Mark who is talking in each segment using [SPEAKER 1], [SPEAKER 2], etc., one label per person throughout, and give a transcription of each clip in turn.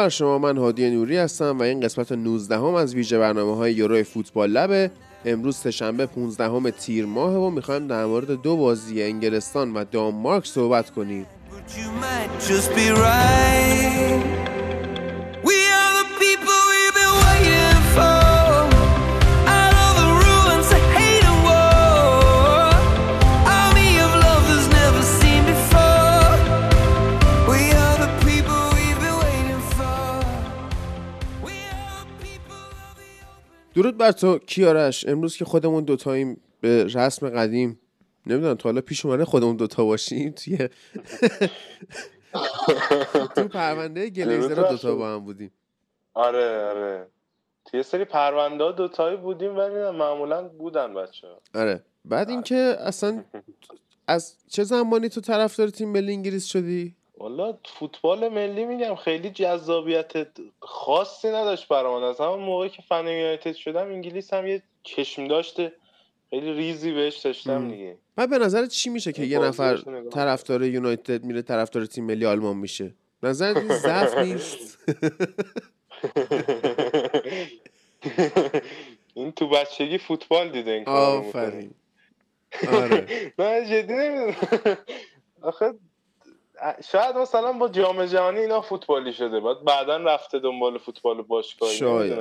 [SPEAKER 1] بر شما من هادی نوری هستم و این قسمت 19 هم از ویژه برنامه های یورو فوتبال لبه امروز سهشنبه 15 همه تیر ماه و می‌خوایم در مورد دو بازی انگلستان و دانمارک صحبت کنیم. درود بر تو. کیارش امروز که خودمون دوتاییم به رسم قدیم. نمی‌دونم تا حالا پیش اومده خودمون دوتا باشیم. توی تو پرونده گلیزر دوتا. با هم بودیم.
[SPEAKER 2] آره آره. توی سری پرونده ها دوتایی بودیم ولی معمولا بودن بچه
[SPEAKER 1] آره. بعد اینکه اصلا از چه زمانی تو طرفدار تیم ملی انگلیس شدی؟
[SPEAKER 2] والا فوتبال ملی میگم خیلی جذابیت خاصی نداشت برام از همون موقعی که فن یونایتد شدم انگلیس هم یه چشم داشته خیلی ریزی بهش داشتم. دیگه.
[SPEAKER 1] بعد به نظرت چی میشه که یه نفر طرفدار یونایتد میره طرفدار تیم ملی آلمان میشه؟ نظر این ضعف نیست؟
[SPEAKER 2] این تو بچگی فوتبال دیده این کارو.
[SPEAKER 1] آفرین. آره.
[SPEAKER 2] نه جدی نمی‌دونم. آخه شاید مثلا با جام جهانی اینا فوتبالی شده بعد بعدا رفته دنبال فوتبال باشگاهی
[SPEAKER 1] شاید.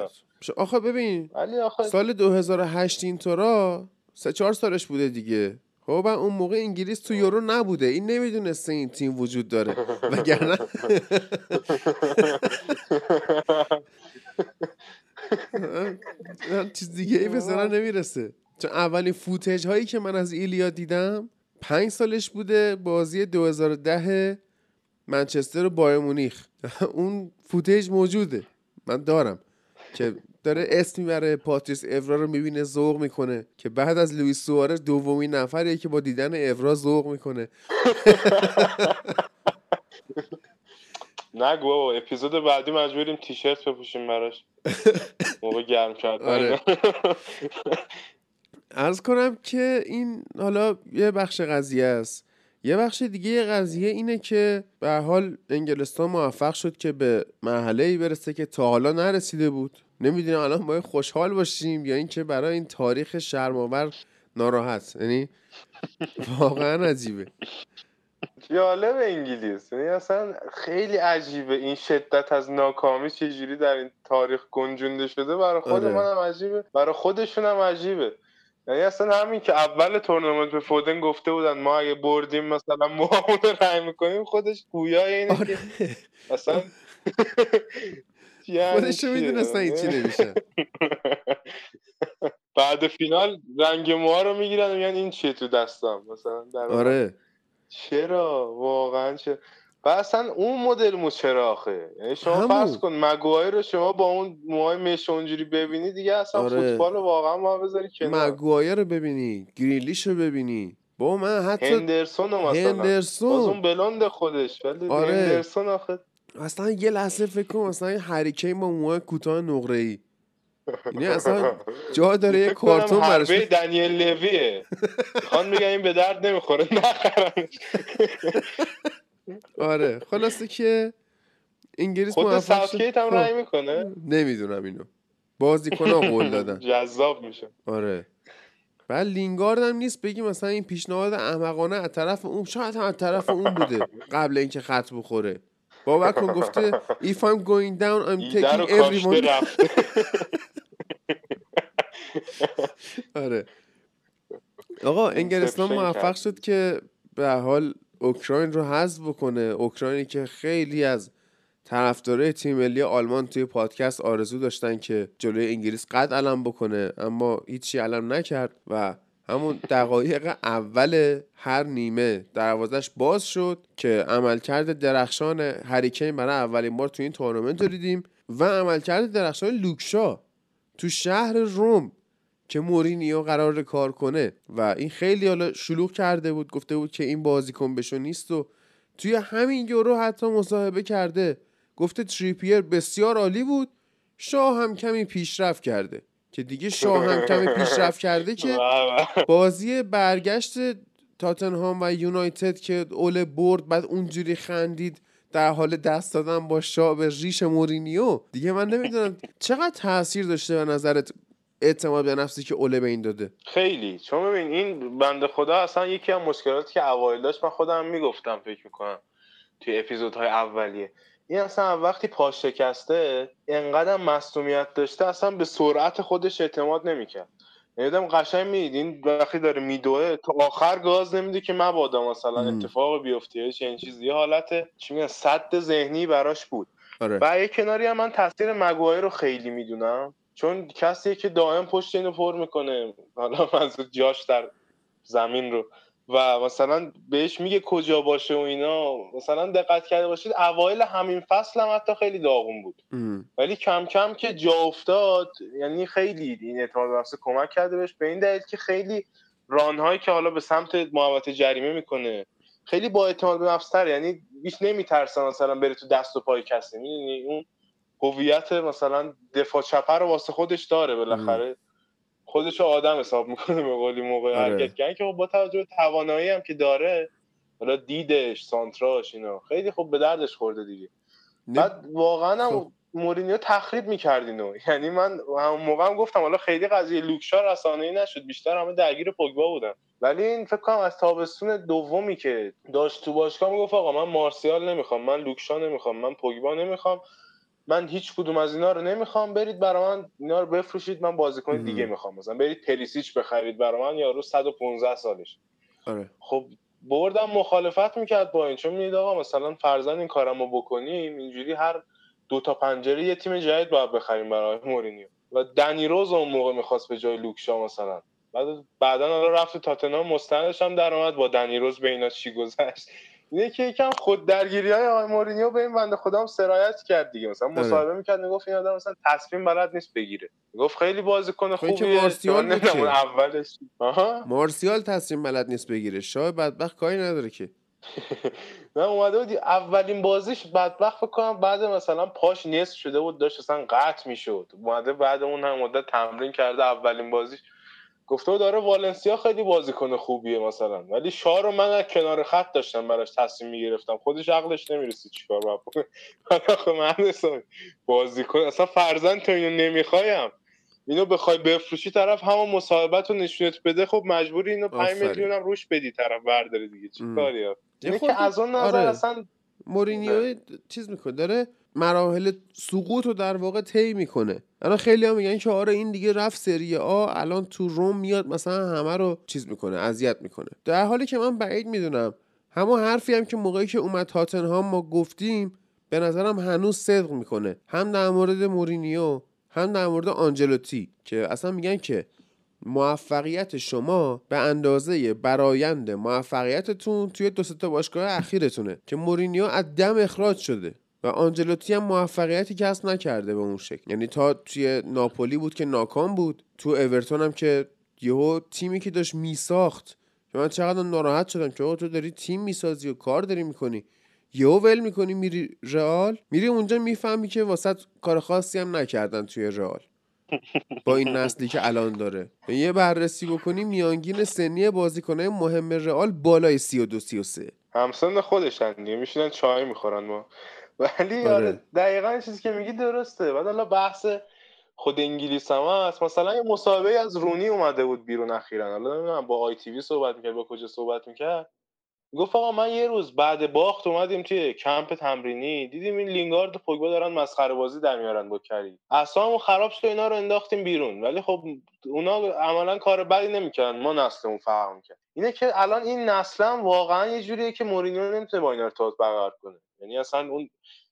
[SPEAKER 1] آخه ببین
[SPEAKER 2] ولی آخه
[SPEAKER 1] سال 2008 اینطورا سه چهار سالش بوده دیگه. خب اون موقع انگلیس تو یورو نبوده. این نمی‌دونسته این تیم وجود داره. وگرنه چیز دیگه ای به نمی‌رسه. چون اولین فوتج هایی که من از ایلیا دیدم پنج سالش بوده بازی 2010 منچستر و بایر مونیخ. اون فوتج موجوده. من دارم که داره اسم می‌بره پاتریس افرا رو می‌بینه ذوق می‌کنه که بعد از لوئیس سوارز دومین نفریه که با دیدن افرا ذوق می‌کنه.
[SPEAKER 2] نگو بابا اپیزود بعدی مجبوریم تیشرت بپوشیم براش. موقع گرم کردن.
[SPEAKER 1] آره. ارز کنم که این حالا یه بخش قضیه است. یه بخش دیگه قضیه اینه که به حال انگلستان موفق شد که به مرحله ای برسه که تا حالا نرسیده بود. نمی‌دونم الان باید خوشحال باشیم یا اینکه برای این تاریخ شرماور ناراحت. یعنی واقعا عجیبه.
[SPEAKER 2] جالب انگلیس. یعنی اصلا خیلی عجیبه این شدت از ناکامی چجوری در این تاریخ گنجونده شده. برای خود
[SPEAKER 1] آره.
[SPEAKER 2] منم عجیبه. برای خودشون هم عجیبه. یعنی اصلا همین که اول تورنمنت به فودن گفته بودن ما اگه بردیم مثلا موامون رو رای می‌کنیم خودش گویای اینه
[SPEAKER 1] آره.
[SPEAKER 2] که اصلا
[SPEAKER 1] خودشو
[SPEAKER 2] چیه؟
[SPEAKER 1] می‌دونستن این چی نمیشه.
[SPEAKER 2] بعد فینال رنگ موها رو می‌گیرن و میگن این چیه تو دستم؟ مثلا در
[SPEAKER 1] آره.
[SPEAKER 2] چرا؟ واقعا چرا؟ و اصلا اون مدل مو چرا آخه یعنی شما
[SPEAKER 1] همون.
[SPEAKER 2] فرض کن مگوایر رو شما با اون موهای مش اونجوری ببینی دیگه اصلا
[SPEAKER 1] آره.
[SPEAKER 2] فوتبال رو واقعا ما بذاری کنار.
[SPEAKER 1] مگوایر رو ببینی گریلیش رو ببینی. با من حتی
[SPEAKER 2] هندرسون رو مثلا. باز
[SPEAKER 1] هندرسون
[SPEAKER 2] اون بلند خودش ولی
[SPEAKER 1] آره.
[SPEAKER 2] هندرسون آخه.
[SPEAKER 1] اصلا یه لحظه فکر کن اصلا این هریکین با موهای کوتاه نقره ای یعنی اصلا جا داره یه
[SPEAKER 2] کنم
[SPEAKER 1] کارتون براش
[SPEAKER 2] دنیل لویه. خان میگن این به درد نمی‌خوره نخرنش.
[SPEAKER 1] آره خلاصه که انگلیس
[SPEAKER 2] خود
[SPEAKER 1] موفق شد.
[SPEAKER 2] ساوتگیت هم
[SPEAKER 1] خب،
[SPEAKER 2] رای می‌کنه؟
[SPEAKER 1] نمی‌دونم اینو. بازیکن قول دادن.
[SPEAKER 2] جذاب میشه.
[SPEAKER 1] آره. بعد لینگارد هم نیست بگی مثلا این پیشنهاد احمقانه از طرف اون شاید هم از طرف اون بوده قبل اینکه خط بخوره. باور کن گفته if I'm going down I'm taking everyone آره. آقا انگلستان موفق. شد که به حال اوکراین رو حذف بکنه. اوکراینی که خیلی از طرفدارای تیم ملی آلمان توی پادکست آرزو داشتن که جلوی انگلیس قد علم بکنه اما هیچی علم نکرد و همون دقایق اول هر نیمه دروازش باز شد که عملکرد درخشان هریکین برای اولین بار تو این تورنمنت رو دیدیم و عملکرد درخشان لوکشا تو شهر روم که مورینیو قرار کار کنه. و این خیلی حالا شلوغ کرده بود گفته بود که این بازیکن بشو نیست و توی همین یورو حتی مصاحبه کرده. گفته تریپیر بسیار عالی بود. شاه هم کمی پیشرفت کرده. که دیگه شاه هم کمی پیشرفت کرده که بازی برگشت تاتنهام و یونایتد که اول برد بعد اونجوری خندید در حال دست دادن با شاه به ریش مورینیو. دیگه من نمی‌دونم چقدر تاثیر داشته به نظرت؟ اعتماد به نفسی که اوله به این داده.
[SPEAKER 2] خیلی. چون ببین این بنده خدا اصلا یکی از مشکلاتی که اوایل داشت من خودم می‌گفتم فکر می‌کنم توی اپیزودهای اولیه. این اصلا وقتی پاش شکسته انقدر مصومیت داشته اصلا به سرعت خودش اعتماد نمی‌کرد. یادم قشنگ می‌دید این وقتی داره میدوه تا آخر گاز نمیده که مبادا مثلا
[SPEAKER 1] ام.
[SPEAKER 2] اتفاق بیفته یا چنین چیزی. حالت چی میگن صد ذهنی براش بود.
[SPEAKER 1] آره.
[SPEAKER 2] و یه کناری هم من تاثیر مگوایر رو خیلی می‌دونم. چون کسیه که دائم پشت اینو پر می‌کنه. حالا منظور جاش در زمین رو. و مثلا بهش میگه کجا باشه و اینا. مثلا دقت کرده باشید اوایل همین فصل هم حتی خیلی داغون بود.
[SPEAKER 1] ام.
[SPEAKER 2] ولی کم کم که جا افتاد یعنی خیلی این اعتماد به نفس کمک کرده بهش. به این دلیل که خیلی رانهایی که حالا به سمت محوطه جریمه می‌کنه خیلی با اعتماد به نفس تر یعنی هیچ نمیترسه مثلا بره تو دست و پای کسی. می‌دونی؟ اون هویت مثلا دفاع چپه رو واسه خودش داره بالاخره. خودش آدم حساب می‌کنه به قولی موقع
[SPEAKER 1] آره.
[SPEAKER 2] حرکت کردن که خب با توجه به توانایی هم که داره حالا دیدش سانتراش اینا. خیلی خوب به دردش خورده دیگه. بعد واقعا هم
[SPEAKER 1] خب.
[SPEAKER 2] مورینیو تخریب می‌کرد اینو. یعنی من همون موقع هم گفتم حالا خیلی قضیه لوکشا رسانه‌ای نشد. بیشتر همه درگیر پوگبا بودن. ولی این فکر کنم از تابستون دومی که داشت تو باشگاه می‌گفت آقا من مارسیال نمی‌خوام من لوکشا نمی‌خوام من پوگبا نمی‌خوام. من هیچ کدوم از اینا رو نمی‌خوام برید برای من اینا رو بفروشید من بازیکن. دیگه می‌خوام. مثلا برید پریسیچ بخرید برای من یارو 115 سالش.
[SPEAKER 1] آره.
[SPEAKER 2] خب بردم مخالفت می‌کرد با این چون می‌دید آقا مثلا فرزن این کارمو بکنیم اینجوری هر دو تا پنجره یه تیم جدید باید بخریم برای مورینیو. و دنی روز اون موقع می‌خواست به جای لوکشا مثلا. بعد بعدا حالا رفت تاتنهام مستندش هم در اومد با دنی روز به اینا چی گذشت. اینه که یکم خود درگیری های آقای مورینیو به این بنده خدا هم سرایت کرد دیگه. مثلا
[SPEAKER 1] آره.
[SPEAKER 2] مصاحبه می‌کرد می‌گفت این آدم مثلا تصمیم بلد نیست بگیره. می‌گفت خیلی بازیکن
[SPEAKER 1] خب
[SPEAKER 2] خوبیه
[SPEAKER 1] مارسیال
[SPEAKER 2] من
[SPEAKER 1] بود
[SPEAKER 2] اولش. آها.
[SPEAKER 1] مارسیال تصمیم بلد نیست بگیره. شاه بدبخت کاری نداره که.
[SPEAKER 2] نه اومده بودی اولین بازیش بدبخت فکر کنم بعد مثلا پاش نصف شده بود داشت اصلا قطع می‌شد. اومده بعد اون هم مدت تمرین کرده اولین بازیش. گفته بود داره والنسیا خیلی بازیکن خوبیه مثلا ولی شاه رو من از کنار خط داشتم براش تصمیم می‌گرفتم خودش عقلش نمی‌رسید چیکار باید بکنه خب من حساب بازیکن اصلا فرزند تو اینو نمی‌خوایم اینو بخوای بفروشی طرف همون مصاحبت رو نشونت بده خب مجبوری اینو 5
[SPEAKER 1] آفرین.
[SPEAKER 2] میلیون هم روش بدی طرف برداره دیگه چی. کاری از اون نظر
[SPEAKER 1] آره.
[SPEAKER 2] اصلا
[SPEAKER 1] مورینیو چیز می‌کنه داره مراحل سقوط رو در واقع طی می‌کنه. الان خیلی هم میگن که آره این دیگه رفت سری آ الان تو روم میاد مثلا همه رو چیز می‌کنه اذیت می‌کنه. در حالی که من بعید می‌دونم همون حرفی هم که موقعی که اومد تاتنهام ما گفتیم به نظرم هنوز صدق می‌کنه. هم در مورد مورینیو هم در مورد آنجلوتی که اصلا میگن که موفقیت شما به اندازه برایند موفقیتتون توی دو تا باشگاه اخیرتونه که مورینیو از دم اخراج شده و آنجلوتی هم موفقیتی کسب نکرده به اون شکل. یعنی تا توی ناپولی بود که ناکام بود تو اورتون هم که یهو تیمی که داشت میساخت. که من چقدر ناراحت شدم که تو داری تیم می‌سازی و کار داری می‌کنی. یهو ول می‌کنی میری رئال. میری اونجا می‌فهمی که واسط کار خاصی هم نکردن توی رئال. با این نسلی که الان داره. یه بررسی بکنی میانگین سنی بازیکنهای مهم رئال بالای 32 33
[SPEAKER 2] همسن خودشن دیگه میشینن چای می‌خورن ما. ولی
[SPEAKER 1] آره.
[SPEAKER 2] آره. دقیقا چیزی که میگی درسته. بعد حالا بحث خود انگلیس هم هست. مثلا یه مسابقه از رونی اومده بود بیرون اخیرا. حالا نمی‌دونم با آی تی وی صحبت می‌کرد با کجا صحبت می‌کرد؟ گفت آقا من یه روز بعد باخت اومدیم توی کمپ تمرینی. دیدیم این لینگارد و پوگبا دارن مسخره بازی در میارن با کری. اصلا خراب شد اینا رو انداختیم بیرون. ولی خب اونا عملا کار بدی نمی‌کردن. ما نسلمون فرق می‌کرد اینه که الان این نسل هم واقعا یه جوریه که مورینیو نمی‌تونه با این ارتباط برقرار کنه. یعنی اصلا اون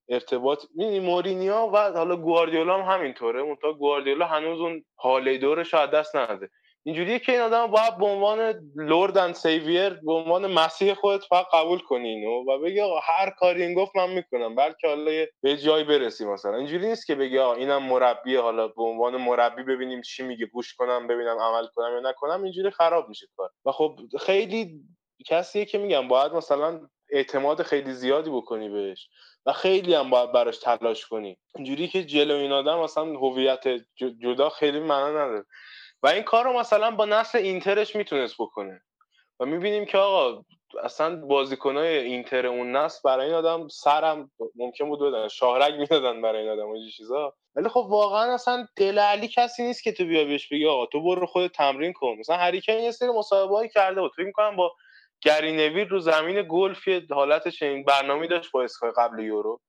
[SPEAKER 2] ارتباط می‌بینی مورینیو و حالا گواردیولا هم همینطوره. منتها گواردیولا هنوز اون حاله دورش دست نده اینجوریه که این آدم باید به عنوان Lord and Savior به عنوان مسیح خودت فقط قبول کنی اینو و بگی آقا هر کاری این گفت من می‌کنم بلکه حالا به جایی برسی مثلا. اینجوری نیست که بگی آقا اینم مربی حالا به عنوان مربی ببینیم چی میگه گوش کنم ببینم عمل کنم یا نکنم اینجوری خراب میشه کار. و خب خیلی کسیه که میگم باید مثلا اعتماد خیلی زیادی بکنی بهش و خیلی هم باید براش تلاش کنی. اینجوری که جلو این آدم مثلا هویت جدا خیلی معنا نداره. و این کار رو مثلا با نسل اینترش می‌تونست بکنه. و می‌بینیم که آقا اصلا بازیکنای اینتر اون نسل برای این آدم سرم ممکن بود بدن شاهرگ می‌دادن برای این آدم این چیزا. ولی خب واقعا اصلا دل علی کسی نیست که تو بیا بهش بگی آقا تو برو خود تمرین کن. مثلا هریکن یه سری مصاحبه‌ای کرده بود. فکر می‌کنم با گری نویر رو زمین گلف یه حالت چنین برنامه‌ای داشت با اسکای قبل یورو.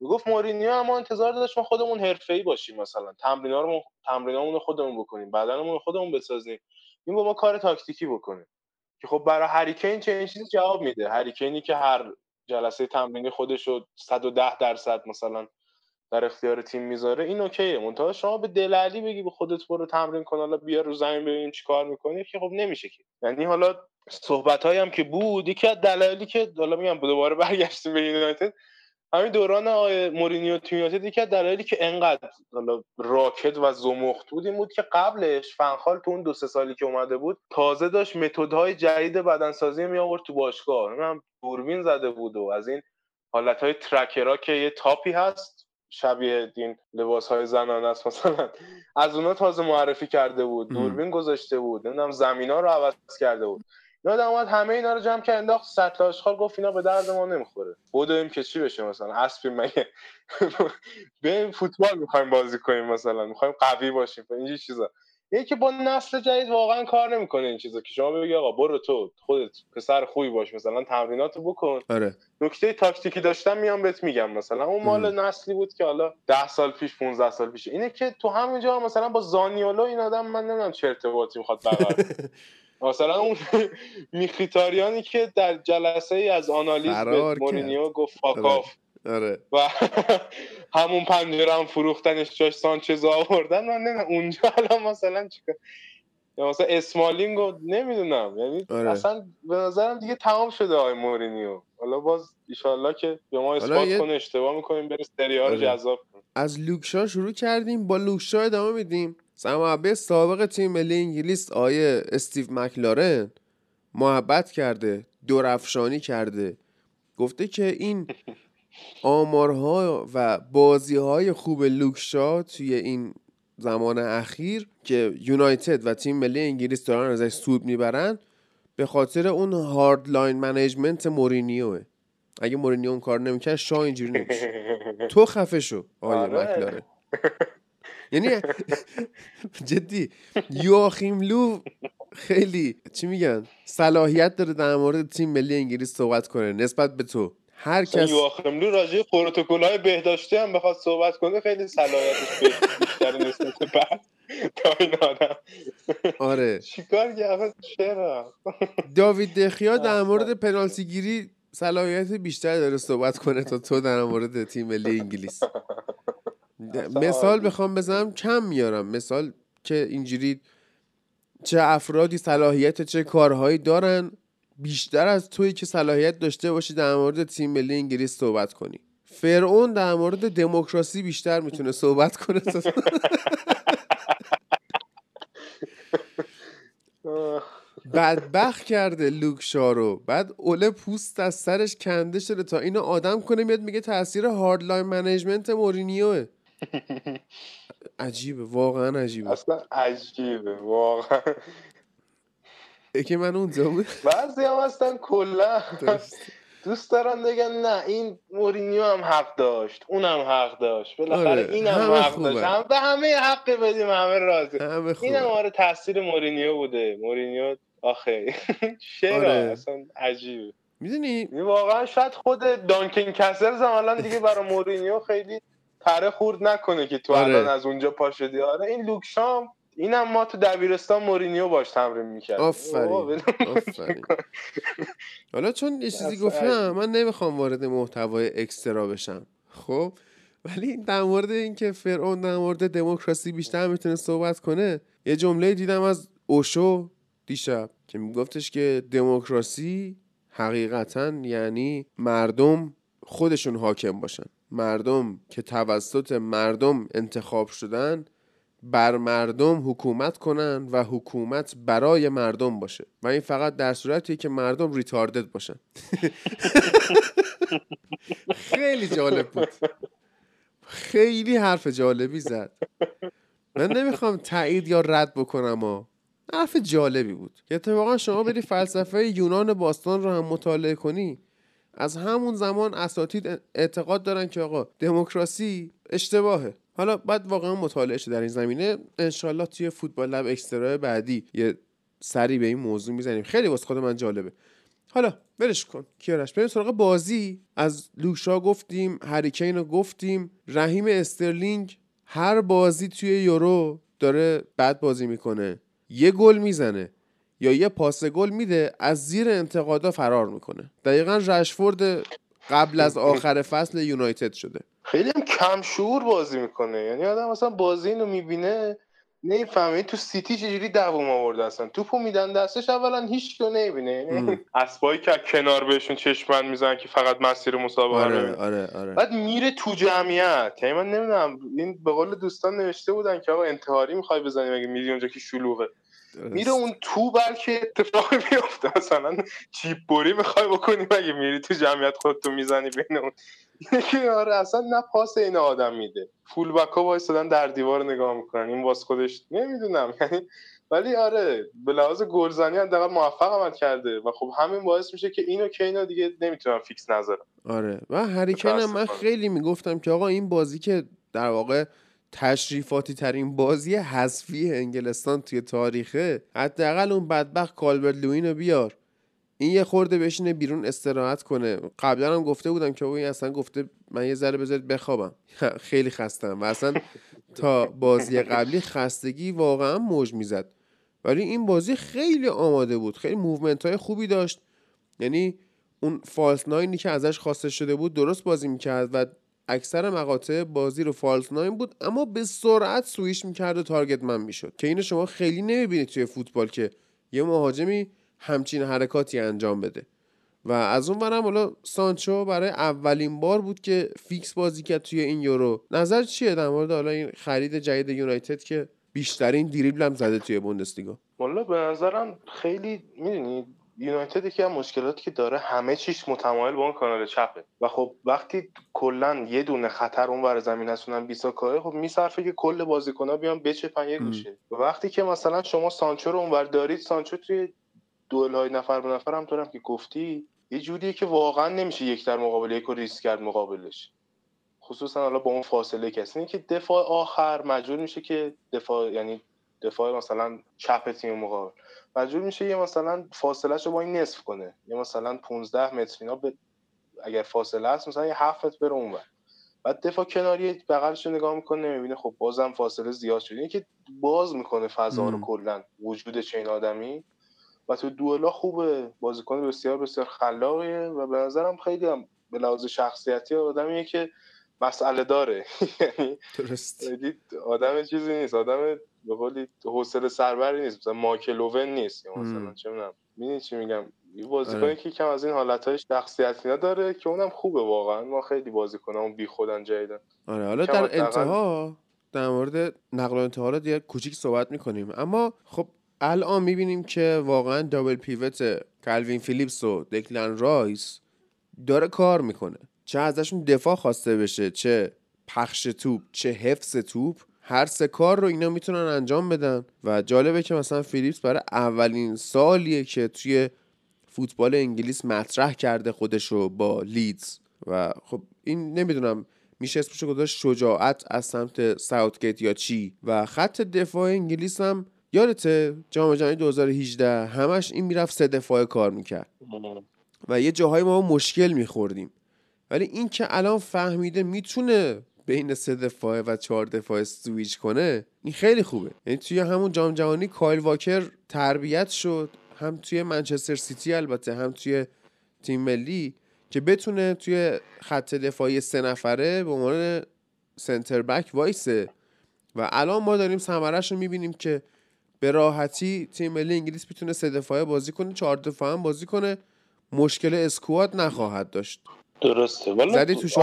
[SPEAKER 2] می‌گفت مورینیو اما انتظار داشت ما خودمون حرفه‌ای باشیم مثلا. تمرینا رو تمرینامون رو خودمون بکنیم بدنمون رو خودمون بسازیم. این با ما کار تاکتیکی بکنه. که خب برای هریکین چه این چیزی جواب میده. هریکینی که هر جلسه تمرینی خودش رو 110 درصد مثلا در اختیار تیم می‌ذاره این اوکیه. منتها شما به دل علی بگی به خودت برو تمرین کن حالا بیا رو زمین ببینیم چیکار می‌کنی که خب نمیشه که. یعنی حالا صحبت هم که بود یکی از دلایلی که حالا میگم دوباره برگشتیم به یونایتد همین دوران آقای مورینیو تو یونایتد یکی از دلایلی که انقدر حالا راکت و زمخت بود این بود که قبلش فنخال تو اون دو سه سالی که اومده بود تازه داشت متدهای جدید بدنسازی می آورد تو باشگاه. هم دوربین زده بود و از این حالت های ترکرها که یه تاپی هست شبیه این لباس های زنانه است مثلا از اونا تازه معرفی کرده بود. دوربین گذاشته بود. نمی‌دونم زمین ها رو عوض کرده بود. یادم اومد همه اینا رو جمع کرد انداخت سطل آشغال گفت اینا به درد ما نمی‌خوره. بدویم که چی بشه مثلا؟ اسبی مگه؟ به فوتبال می‌خوایم بازی کنیم مثلا. می‌خوایم قوی باشیم. این چیزا. یکی با نسل جدید واقعا کار نمی‌کنه این چیزا که شما بگی آقا برو تو خودت پسر خوبی باش مثلا تمریناتو بکن.
[SPEAKER 1] آره.
[SPEAKER 2] نکته تاکتیکی داشتم میام بهت میگم مثلا. اون مال نسلی بود که حالا 10 سال پیش 15 سال پیش. اینه که تو همینجا مثلا با زانیولو این آدم من نمی‌دونم چه ارتباطی می‌خواد برقرار. مثلا اون مخیتاریانی که در جلسه ای از آنالیز به. مورینیو گفت
[SPEAKER 1] آره.
[SPEAKER 2] fuck off
[SPEAKER 1] آره
[SPEAKER 2] و همون پنجره هم فروختنش جاش سانچز آوردن من نمی‌دونم اونجا الان مثلا چیکار یا مثلا اسمالینگ رو نمی‌دونم یعنی
[SPEAKER 1] آره.
[SPEAKER 2] اصلا به نظرم دیگه تمام شده آقای مورینیو حالا باز ایشالله که به ما اثبات
[SPEAKER 1] یه-
[SPEAKER 2] کنه اشتباه می‌کنیم بره سری ها رو
[SPEAKER 1] آره.
[SPEAKER 2] جذاب
[SPEAKER 1] از لوک شا شروع کردیم با لوک شا ادامه میدیم سرمربی سابق تیم ملی انگلیس آقای استیو مکلارن محبت کرده درفشانی کرده. گفته که این آمارها و بازی های خوب لوک شا توی این زمان اخیر که یونایتد و تیم ملی انگلیس دارن ازش سود می‌برن به خاطر اون hardline management مورینیوه. اگه مورینیو اون کار نمی‌کرد شا اینجوری نمیشه. تو خفه شو آیه
[SPEAKER 2] آره.
[SPEAKER 1] مکلارن. یعنی جدی یواخیم لو خیلی چی میگن؟ صلاحیت داره در مورد تیم ملی انگلیس صحبت کنه نسبت به تو. هر کس
[SPEAKER 2] یواخیم لو راجع پروتکل های بهداشتی هم بخواد صحبت کنه خیلی صلاحیتش بیشتر نسبت به بعد تا این آدم.
[SPEAKER 1] آره.
[SPEAKER 2] چیکار کرد چرا؟
[SPEAKER 1] داوید دخیا در. مورد پنالتی گیری صلاحیت بیشتر داره صحبت کنه تا تو در مورد تیم ملی انگلیس. مثال. بخوام بزنم کم میارم؟ مثال که اینجوری چه افرادی صلاحیت چه کارهایی دارن بیشتر از تویی که صلاحیت داشته باشی در مورد تیم ملی انگلیس صحبت کنی. فرعون در مورد دموکراسی بیشتر می‌تونه صحبت کنه. بدبخت کرده لوک شارو. بعد اوله پوست از سرش کنده شده تا اینو آدم کنه میاد میگه تاثیر hardline management مورینیوه. عجیبه واقعا عجیبه.
[SPEAKER 2] اصلا عجیبه واقعا.
[SPEAKER 1] که من اونجا بود؟
[SPEAKER 2] بعضی هم هستن کلا. دوست دارن بگن نه این مورینیو هم حق داشت اونم حق داشت. بالاخره
[SPEAKER 1] آره،
[SPEAKER 2] اینم
[SPEAKER 1] همه
[SPEAKER 2] حق
[SPEAKER 1] خوبه.
[SPEAKER 2] داشت. هم به همه حق بدیم همه راضی.
[SPEAKER 1] همه
[SPEAKER 2] اینم آره تاثیر مورینیو بوده. مورینیو آخه چرا؟
[SPEAKER 1] آره.
[SPEAKER 2] اصلا عجیبه.
[SPEAKER 1] می‌دونی؟
[SPEAKER 2] واقعا شاید خود دانکن کسلز هم الان دیگه برای مورینیو خیلی پره خورد نکنه که تو
[SPEAKER 1] آره.
[SPEAKER 2] الان از اونجا پا شدی. آره این لوکشام اینم ما تو دبیرستان مورینیو باش تمرین می‌کردیم.
[SPEAKER 1] آفرین آفرین. حالا چون یه چیزی گفتم. من نمی‌خوام وارد محتوای اکسترا بشم خب؟ ولی در مورد اینکه فرعون در مورد دموکراسی بیشتر می‌تونه صحبت کنه یه جمله دیدم از اوشو دیشب که میگفتش که دموکراسی حقیقتا یعنی مردم خودشون حاکم باشن. مردم که توسط مردم انتخاب شدن بر مردم حکومت کنن و حکومت برای مردم باشه. و این فقط در صورتیه که مردم ریتاردد باشن. خیلی جالب بود. خیلی حرف جالبی زد. من نمی‌خوام تایید یا رد بکنم ها. حرف جالبی بود. اتفاقا شما بری فلسفه یونان باستان رو هم مطالعه کنی از همون زمان اساتید اعتقاد دارن که آقا دموکراسی اشتباهه. حالا بعد واقعا مطالعه شه در این زمینه انشالله توی فوتبال لب اکسترا بعدی یه سری به این موضوع می‌زنیم. خیلی واسه خود من جالبه. حالا ولش کن. کیارش بریم سراغ بازی. از لوکشا گفتیم هریکین رو گفتیم. رحیم استرلینگ هر بازی توی یورو داره بد بازی می‌کنه. یه گل می‌زنه. یا یه پاس گل میده از زیر انتقادا فرار می‌کنه. دقیقا رشفورد قبل از آخر فصل یونایتد شده.
[SPEAKER 2] خیلی هم کم شعور بازی می‌کنه. یعنی آدم مثلا بازی اینو می‌بینه نمی‌فهمه. تو سیتی چجوری دووم آورده اصلا؟ توپو میدن دستش اولا هیچ رو نمی‌بینه. یعنی اسبایی که از کنار بهشون چشمن می‌زنن که فقط مسیر مسابقه رو
[SPEAKER 1] آره
[SPEAKER 2] ببینن.
[SPEAKER 1] آره آره.
[SPEAKER 2] بعد میره تو جمعیت. یعنی من نمی‌دونم این به قول دوستان نوشته بودن که آقا انتحاری می‌خوای بزنی؟ مگه میری اونجا که شلوغه. میره اون تو بلکه اتفاقی میفته. مثلا چیپ بری می‌خوای بکنی مگه میری تو جمعیت خودتو می‌زنی بین اون؟ یکی آره اصلا نه پاس این آدم میده. فول بک ها وایسادن در دیوار نگاه می‌کنن. این واس خودش نمی‌دونم. یعنی ولی آره به لحاظ گلزنی حداقل موفق عمل کرده و خب همین باعث میشه که اینو که اینو دیگه نمی‌تونم فیکس نذارم.
[SPEAKER 1] آره. و هم من. خیلی می‌گفتم که آقا این بازی که در واقع تشریفاتی ترین بازی حذفی انگلستان توی تاریخه. حداقل اون بدبخت کالبرت لوین رو بیار. این یه خورده بشینه بیرون استراحت کنه. قبلا هم گفته بودم که این اصلا گفته من یه ذره بذارید بخوابم. خیلی خستم و اصلا تا بازی قبلی خستگی واقعا موج می‌زد. ولی این بازی خیلی آماده بود. خیلی movement های خوبی داشت. یعنی اون false nine ی که ازش خواسته شده بود درست بازی می‌کرد و اکثر مقاطع بازی رو false nine بود اما به سرعت سویش می‌کرد و target man می‌شد. که اینو شما خیلی نمی‌بینید توی فوتبال که یه مهاجمی همچین حرکاتی انجام بده. و از اون برم حالا سانچو برای اولین بار بود که فیکس بازی کرد توی این یورو. نظر چیه در مورد حالا این خرید جدید یونایتد که بیشترین دریبل هم زده توی بوندسلیگا؟
[SPEAKER 2] والا به نظرم خیلی می‌دونی یونایتد یکی از مشکلاتی که داره همه چیش متمایل به اون کانال چپه. و خب وقتی کلا یه دونه خطر اون ور زمین هست و وان بیساکای خب میصرفه که کل بازیکن‌ها بیان بچپن یه گوشه و وقتی که مثلا شما سانچو رو اونور دارید سانچو توی دوئل های نفر به نفر هم طورم که گفتی یه جوریه که واقعا نمیشه یک در مقابل یک ریسک کرد مقابلش. خصوصا حالا با اون فاصله کسی. که دفاع آخر مجبور میشه که دفاع یعنی دفاع مثلا چپ تیم مقابل. مجبور میشه یه مثلا فاصله رو با این نصف کنه. یه مثلا 15 متر اینا به اگر فاصله هست مثلا یه 7 متر بره اونور. بعد دفاع کناری بغلش رو نگاه می‌کنه نمی‌بینه خب بازم فاصله زیاد شده. اینه که باز می‌کنه فضا رو. کلا وجود چین آدمی. و تو دوئلا خوبه. بازیکن بسیار بسیار خلاقیه و به نظرم خیلی هم به لحاظ شخصیتی آدمیه که مسئله داره. یعنی
[SPEAKER 1] درست.
[SPEAKER 2] آدم چیزی نیست. آدم به قولی حوصله سربری نیست مثلا مایکل اوون نیست یا مثلا. چه می‌دونم می‌دونی چی میگم؟ یه بازیکنی
[SPEAKER 1] آره.
[SPEAKER 2] که کم از این حالتهای شخصیتی داره که اونم خوبه واقعا. ما خیلی بازیکنام اون بی خودن جدیدن.
[SPEAKER 1] آره حالا در انتها در مورد نقل و انتقالات یه کوچیک صحبت می‌کنیم. اما خب الان می‌بینیم که واقعا double pivot کالوین فیلیپس و دکلن رایس داره کار می‌کنه. چه ازشون دفاع خواسته بشه چه پخش توپ چه حفظ توپ. هر سه کار رو اینا می‌تونن انجام بدن. و جالبه که مثلا فیلیپس برای اولین سالیه که توی فوتبال انگلیس مطرح کرده خودش رو با لیدز. و خب این نمی‌دونم میشه اسمشو گذاشت شجاعت از سمت ساوتگیت یا چی. و خط دفاع انگلیس هم یادته جام جهانی 2018 همش این می‌رفت سه دفاعه کار می‌کرد. و یه جاهای ما مشکل میخوردیم. ولی این که الان فهمیده می‌تونه بین سه دفاعه و چهار دفاعه سویچ کنه این خیلی خوبه. یعنی توی همون جام جهانی کایل واکر تربیت شد هم توی منچستر سیتی البته هم توی تیم ملی که بتونه توی خط دفاعی سه نفره به عنوان سنتر بک وایسه. و الان ما داریم ثمرش رو می‌بینیم که به راحتی تیم ملی انگلیس می‌تونه سه دفاعه بازی کنه چهار دفاعه هم بازی کنه. مشکل اسکواد نخواهد داشت.
[SPEAKER 2] درسته والا
[SPEAKER 1] زدی تو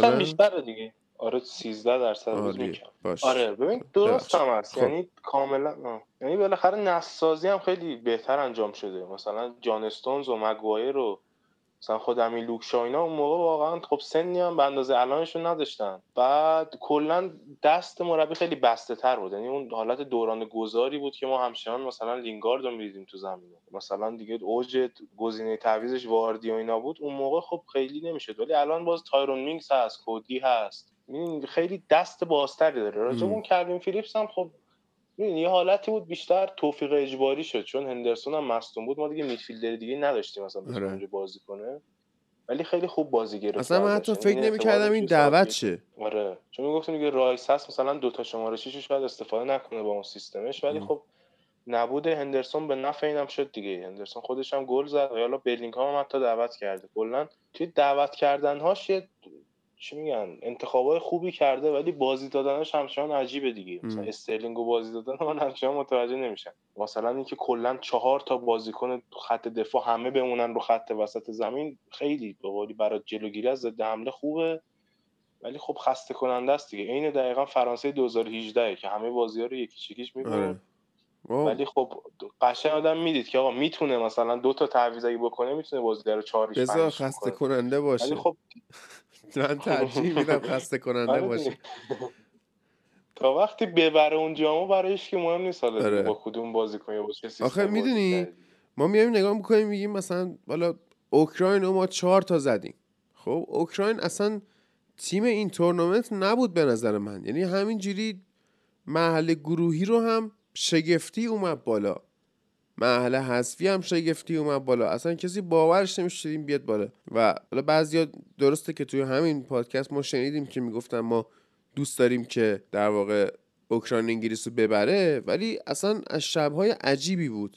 [SPEAKER 1] نه؟
[SPEAKER 2] بیشتره دیگه. آره 13 درصد روز
[SPEAKER 1] عالی
[SPEAKER 2] می‌کنم
[SPEAKER 1] باش.
[SPEAKER 2] آره ببین درست. هم هست.
[SPEAKER 1] خب.
[SPEAKER 2] یعنی کاملا آه. یعنی بالاخره نسازی هم خیلی بهتر انجام شده. مثلا جان استونز و مگوایر رو مثلا خود همین لوک شا اینا اون موقع واقعا خب سنی هم به اندازه الانشون نداشتن. بعد کلا دست مربی خیلی بسته تر بود. یعنی اون حالت دوران گذاری بود که ما همچنان مثلا لینگارد رو می‌دیدیم تو زمین. مثلا دیگه اوج گزینه تعویضش واردی و اینا بود. اون موقع خب خیلی نمی‌شد. ولی الان باز تایرون مینگز هست کودی هست. می‌دونی خیلی دست بازتری داره. راجع. اون کالوین فیلیپس هم خب می‌دونی یه حالتی بود بیشتر توفیق اجباری شد چون هندرسون هم مصدوم بود. ما دیگه midfielder دیگه نداشتیم مثلا
[SPEAKER 1] آره.
[SPEAKER 2] اونجا بازی کنه. ولی خیلی خوب بازی گرفت
[SPEAKER 1] اصلا من. حتی
[SPEAKER 2] یعنی
[SPEAKER 1] فکر
[SPEAKER 2] این
[SPEAKER 1] نمی‌کردم این دعوت شه
[SPEAKER 2] آره. چون می‌گفتیم دیگه رایس هست مثلا دوتا شماره شیشش باید استفاده نکنه با اون سیستمش. ولی. خب نبود. هندرسون به نفع اینم شد دیگه. هندرسون خودش هم گل زد. و حالا بلینگهام هم حتی دعوت کرده. کلا توی دعوت کردنهاش یه چی میگن انتخابای خوبی کرده ولی بازی دادنش همچنان عجیبه دیگه. مثلا. استرلینگ و بازی دادن من همچنان متوجه نمیشم. مثلا اینکه کلا چهار تا بازیکن خط دفاع همه بمونن رو خط وسط زمین خیلی به قولی برای جلوگیری از ضد حمله خوبه. ولی خب خسته کننده است دیگه. عین دقیقا فرانسه 2018 که همه بازی ها رو یکیش یکیش می‌برد
[SPEAKER 1] آره. واو.
[SPEAKER 2] ولی خب قشنگ آدم می‌دید که آقا می‌تونه مثلا دو تا تعویض اگه بکنه می‌تونه بازی رو 4
[SPEAKER 1] بذار خسته کننده
[SPEAKER 2] ولی
[SPEAKER 1] باشه
[SPEAKER 2] خب
[SPEAKER 1] من ترجیح میدم خسته کننده
[SPEAKER 2] آره
[SPEAKER 1] باشه.
[SPEAKER 2] تا وقتی ببره اون جامو برایش که مهم نیست حالا
[SPEAKER 1] آره.
[SPEAKER 2] با کدوم بازیکن یا با چه سیستم
[SPEAKER 1] آخه
[SPEAKER 2] بازی
[SPEAKER 1] می‌دونی،. ما میایم نگاه می‌کنیم میگیم مثلا حالا اوکراین رو ما چهار تا زدیم خب اوکراین اصلا تیم این تورنمنت نبود به نظر من یعنی همینجوری محل گروهی رو هم شگفتی اومد بالا محل حذفی هم شگفتی اومد بالا. اصلا کسی باورش نمیشه این بیاد بالا. و حالا بعضیا درسته که توی همین پادکست ما شنیدیم که می‌گفتن ما دوست داریم که در واقع اوکراین انگلیس رو ببره ولی اصلا از شبهای عجیبی بود.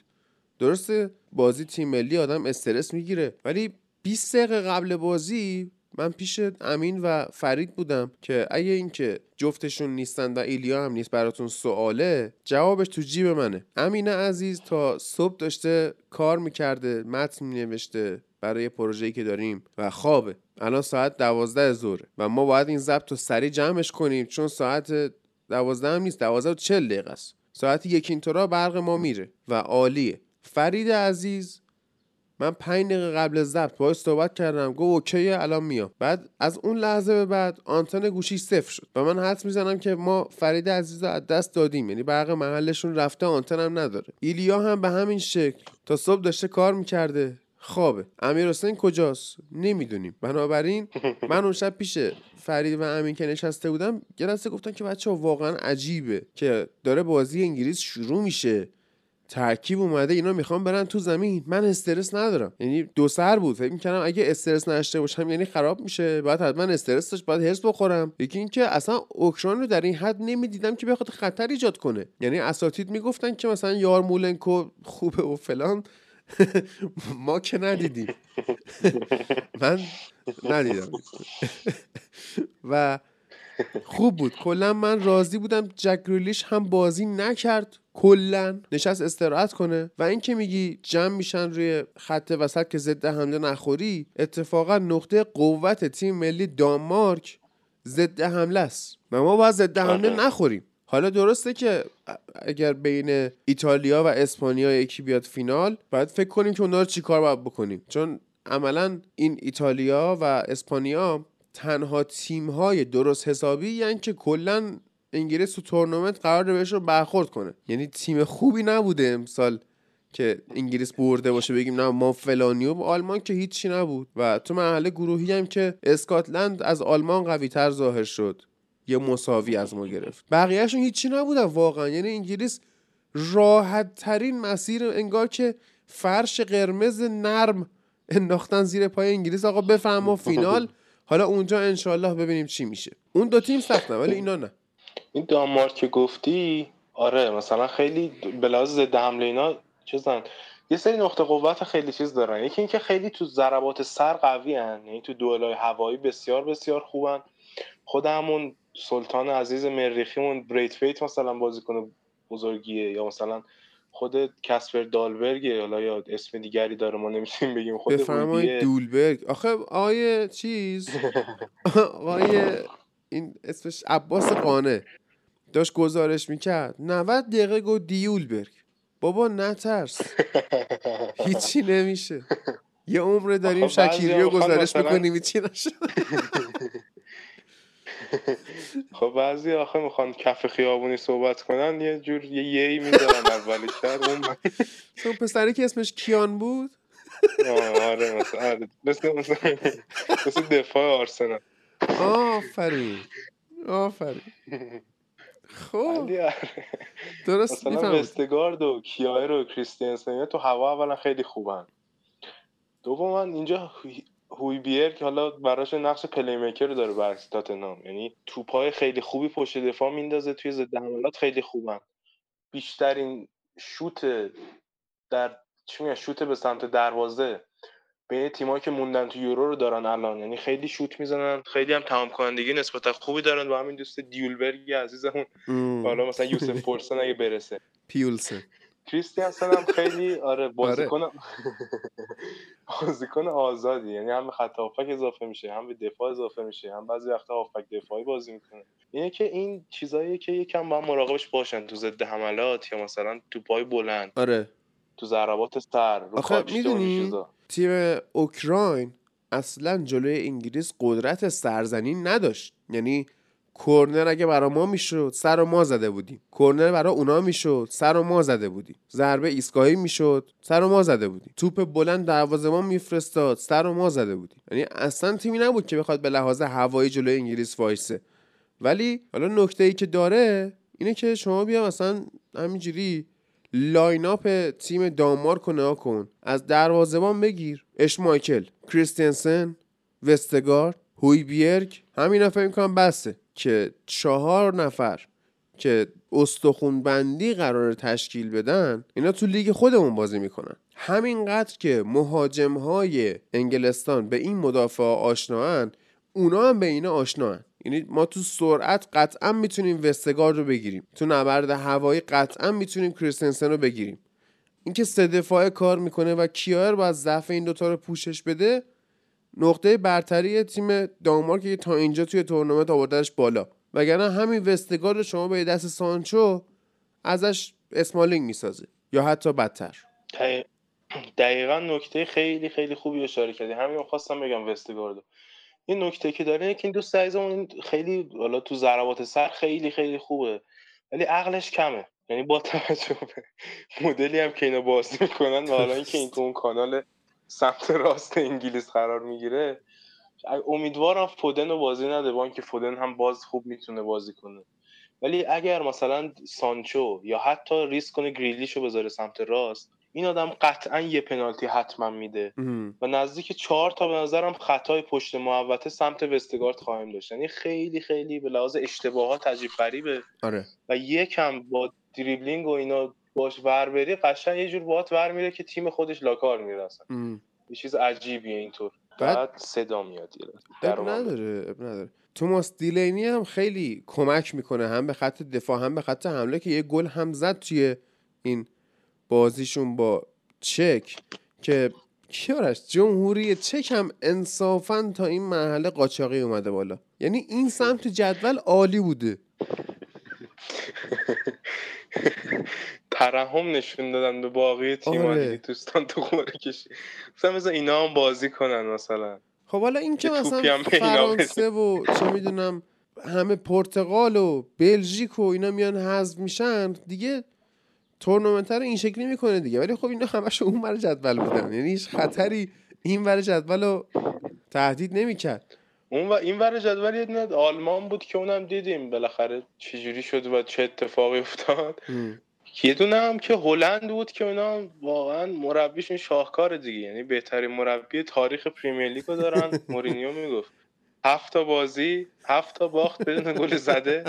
[SPEAKER 1] درسته؟ بازی تیم ملی آدم استرس می‌گیره. ولی 20 دقیقه قبل بازی من پیش امین و فرید بودم که اگه اینکه جفتشون نیستن و ایلیا هم نیست براتون سواله جوابش تو جیب منه. امین عزیز تا صبح داشته کار می‌کرده متن مینوشته برای پروژه‌ای که داریم و خوابه. الان ساعت دوازده ظهره و ما باید این ضبط رو سریع جمعش کنیم چون ساعت دوازده هم نیست دوازده و چل دقیقه است. ساعت یک اینطورا برق ما میره و عالیه. فرید عزیز من پنج دقیقه قبل از ضبط باهاش صحبت کردم گفت اوکی الان میام. بعد از اون لحظه به بعد آنتن گوشی صفر شد و من حدس می‌زنم که ما فرید عزیز رو از دست دادیم. یعنی برق محلشون رفته آنتن هم نداره. ایلیا هم به همین شکل تا صبح داشته کار می‌کرده. خوابه. امیر حسین کجاست؟ نمی‌دونیم. بنابراین من اون شب پیش فرید و امین که نشسته بودم یه گفتن که بچه واقعا عجیبه که داره بازی انگلیس شروع میشه. ترکیب اومده اینا می‌خوان برن تو زمین. من استرس ندارم. یعنی دو سر بود. فکر می‌کنم اگه استرس نداشته باشم یعنی خراب میشه. باید حتما استرس داشت. باید هرس بخورم. یکی اینکه اصلا اوکراین رو در این حد نمی‌دیدم که بخواد خطر ایجاد کنه. یعنی اساتید می‌گفتن که مثلا یار مولنکو خوبه و فلان. ما که ندیدیم. من ندیدم. و خوب بود. کلا من راضی بودم جک گریلیش هم بازی نکرد. کلا. نشست استراحت کنه. و اینکه میگی جمع میشن روی خط وسط که ضد حمله نخوری اتفاقا نقطه قوت تیم ملی دانمارک ضد حمله است. و ما باید ضد حمله
[SPEAKER 2] آره.
[SPEAKER 1] نخوریم. حالا درسته که اگر بین ایتالیا و اسپانیا یکی بیاد فینال باید فکر کنیم که اونا رو چیکار باید بکنیم. چون عملا این ایتالیا و اسپانیا تنها تیم های درست حسابی یعنی که کلا انگلیس تو تورنمنت قرار بهشون برخورد کنه. یعنی تیم خوبی نبوده امسال که انگلیس برده باشه بگیم نه ما فلانی و آلمان که هیچی نبود. و تو مرحله گروهی هم که اسکاتلند از آلمان قوی تر ظاهر شد. یه مساوی از ما گرفت. بقیهشون هیچی نبودن واقعا. یعنی انگلیس راحت ترین مسیر انگار که فرش قرمز نرم انداختن زیر پای انگلیس. آقا بفهم ما فینال. حالا اونجا انشالله ببینیم چی میشه. اون دو تیم سختن ولی اینا نه.
[SPEAKER 2] این دانمارک که گفتی آره مثلا خیلی به لحاظ ضد حمله اینا چیزن. یه سری نقطه قوت خیلی چیز دارن. یکی اینکه خیلی تو ضربات سر قوی هن. یعنی تو دوئلای هوایی بسیار بسیار خوبن. خود همون سلطان عزیز مریخیمون بریتفیت مثلا بازیکن بزرگیه یا مثلا خود کسپر دالبرگ حالا یا اسم دیگری داره ما نمی‌تونیم بگیم. خود
[SPEAKER 1] بفرمایید. دولبرگ. آخه آقای چیز؟ آقای این اسمش عباس قانه. داشت گزارش می‌کرد. 90 دقیقه گفت دیولبرگ. بابا نترس. هیچی نمیشه. یه عمر داریم شکیری رو گزارش می‌کنیم چی نشد
[SPEAKER 2] خب بعضی آخه می‌خوان کف خیابونی صحبت کنن یه جور یه یی می‌ذارن اولی شهر اون
[SPEAKER 1] پسری که اسمش کیان بود؟
[SPEAKER 2] آره مثلا آره. مثل مثل دفاع آرسنال.
[SPEAKER 1] آفرین. آفرین. خب.
[SPEAKER 2] آره.
[SPEAKER 1] درست
[SPEAKER 2] مثلا وستگارد و کیایر و کریستیانسن اینا تو هوا اولا خیلی خوبن. دوما اینجا هوی- هویبیر که حالا براش نقش پلی میکر داره برعکس تاتنهام. یعنی توپای خیلی خوبی پشت دفاع میندازه توی ضد حملات خیلی خوبن. بیشترین شوت در چی میگن شوت به سمت دروازه بین تیمایی که موندن تو یورو رو دارن الان. یعنی خیلی شوت می‌زنن. خیلی هم تمام کنندگی نسبتا خوبی دارن با همین دوست دیولبرگی عزیزمون. حالا مثلا یوسف فورسن اگه برسه.
[SPEAKER 1] پیولسن.
[SPEAKER 2] کریستیانسن هم خیلی آره بازیکن بازیکن آزادی. یعنی هم به خط هافک اضافه میشه هم به دفاع اضافه میشه هم بعضی وقتا هافک دفاعی بازی می‌کنه. اینه که این چیزاییه که یکم با مراقبش باشن تو ضد حملات یا مثلا تو پای بلند.
[SPEAKER 1] آره.
[SPEAKER 2] تو ضربات سر رو
[SPEAKER 1] آخه می‌دونی تیم اوکراین اصلا جلوی انگلیس قدرت سرزنی نداشت. یعنی کرنر اگه برا ما می‌شد سر و ما زده بودیم. کرنر برا اونا می‌شد سر و ما زده بودیم. ضربه ایستگاهی می‌شد سر و ما زده بودیم. توپ بلند دروازه ما میفرستاد سر و ما زده بودیم. یعنی اصلا تیمی نبود که بخواد به لحاظ هوایی جلوی انگلیس وایسه. ولی حالا نکته ای که داره اینه که شما بیا مثلا همینجوری line up تیم دانمارک رو نگاه کن. از دروازه‌بان بگیر. اشمایکل کریستینسن وستگارد. هویبیرگ همینا فکر می‌کنم بسه که چهار نفر که استخون بندی قرار تشکیل بدن اینا تو لیگ خودمون بازی می‌کنن. همینقدر که مهاجم های انگلستان به این مدافع آشناهن اونا هم به اینا آشناهن. یعنی ما تو سرعت قطعا می‌تونیم وستگارد رو بگیریم. تو نبرد هوایی قطعا می‌تونیم کریستنسن رو بگیریم. اینکه سه دفاعه کار می‌کنه و کیار باید ضعف این دوتا رو پوشش بده نقطه برتری تیم دانمارک که تا اینجا توی تورنمنت آوردنش بالا. وگرنه همین وستگارد رو شما به دست سانچو ازش اسمالینگ می‌سازه یا حتی بدتر.
[SPEAKER 2] دقیق- دقیقا نکته خیلی خیلی خوبی اشاره کردی. همین خواستم بگم وستگاردو. یه نکته که داره که این دوست عزیزمون خیلی حالا تو ضربات سر خیلی خیلی خوبه. ولی عقلش کمه. یعنی با توجه به مدلی هم که اینا بازی می‌کنن و حالا اینکه این تو اون کانال سمت راست انگلیس قرار می‌گیره. امیدوارم فودن رو بازی نده با اینکه فودن هم باز خوب می‌تونه بازی کنه. ولی اگر مثلا سانچو یا حتی ریسک کنه گریلیش رو بذاره سمت راست این آدم قطعا یه پنالتی حتما میده. و نزدیک چهار تا به نظرم خطای پشت محوطه سمت وستگارد خواهیم داشت. یعنی خیلی خیلی به لحاظ اشتباهات عجیب غریبه.
[SPEAKER 1] آره.
[SPEAKER 2] و یکم با دریبلینگ و اینا باش ور بری قشنگ یه جور باهات ور میره که تیم خودش لاکار میره اصلا. یه چیز عجیبیه اینطور
[SPEAKER 1] بعد-
[SPEAKER 2] بعد صدا میاد. در
[SPEAKER 1] اب. نداره اب نداره توماس دیلینی هم خیلی کمک می‌کنه هم به خط دفاع هم به خط حمله که یه گل هم زد توی این بازیشون با چک که کیارش جمهوری چک هم انصافا تا این مرحله قاچاقی اومده بالا یعنی این سمت جدول عالی بوده
[SPEAKER 2] ترحم نشون دادن به باقی تیم
[SPEAKER 1] آره.
[SPEAKER 2] دیگه دوستان تو قرعه کشی. مثلا مثلا اینا هم بازی کنن مثلا.
[SPEAKER 1] خب حالا این که مثلا فرانسه و چه می‌دونم همه پرتغال و بلژیک و اینا میان حذف میشن دیگه تورنمنت رو این شکلی می‌کنه دیگه. ولی خب اینا همش اون ور جدول بودن. یعنی هیچ خطری این ور جدول رو تهدید نمی‌کرد.
[SPEAKER 2] اون و این ور جدول یه دونه آلمان بود که اونم دیدیم بالاخره چجوری شد و چه اتفاقی افتاد. یه دونه هم که هلند بود که اونا واقعا مربیشون شاهکار دیگه. یعنی بهترین مربی تاریخ پریمیر لیگ رو دارن. مورینیو می‌گفت. هفت تا بازی هفت تا باخت بدون گل زده.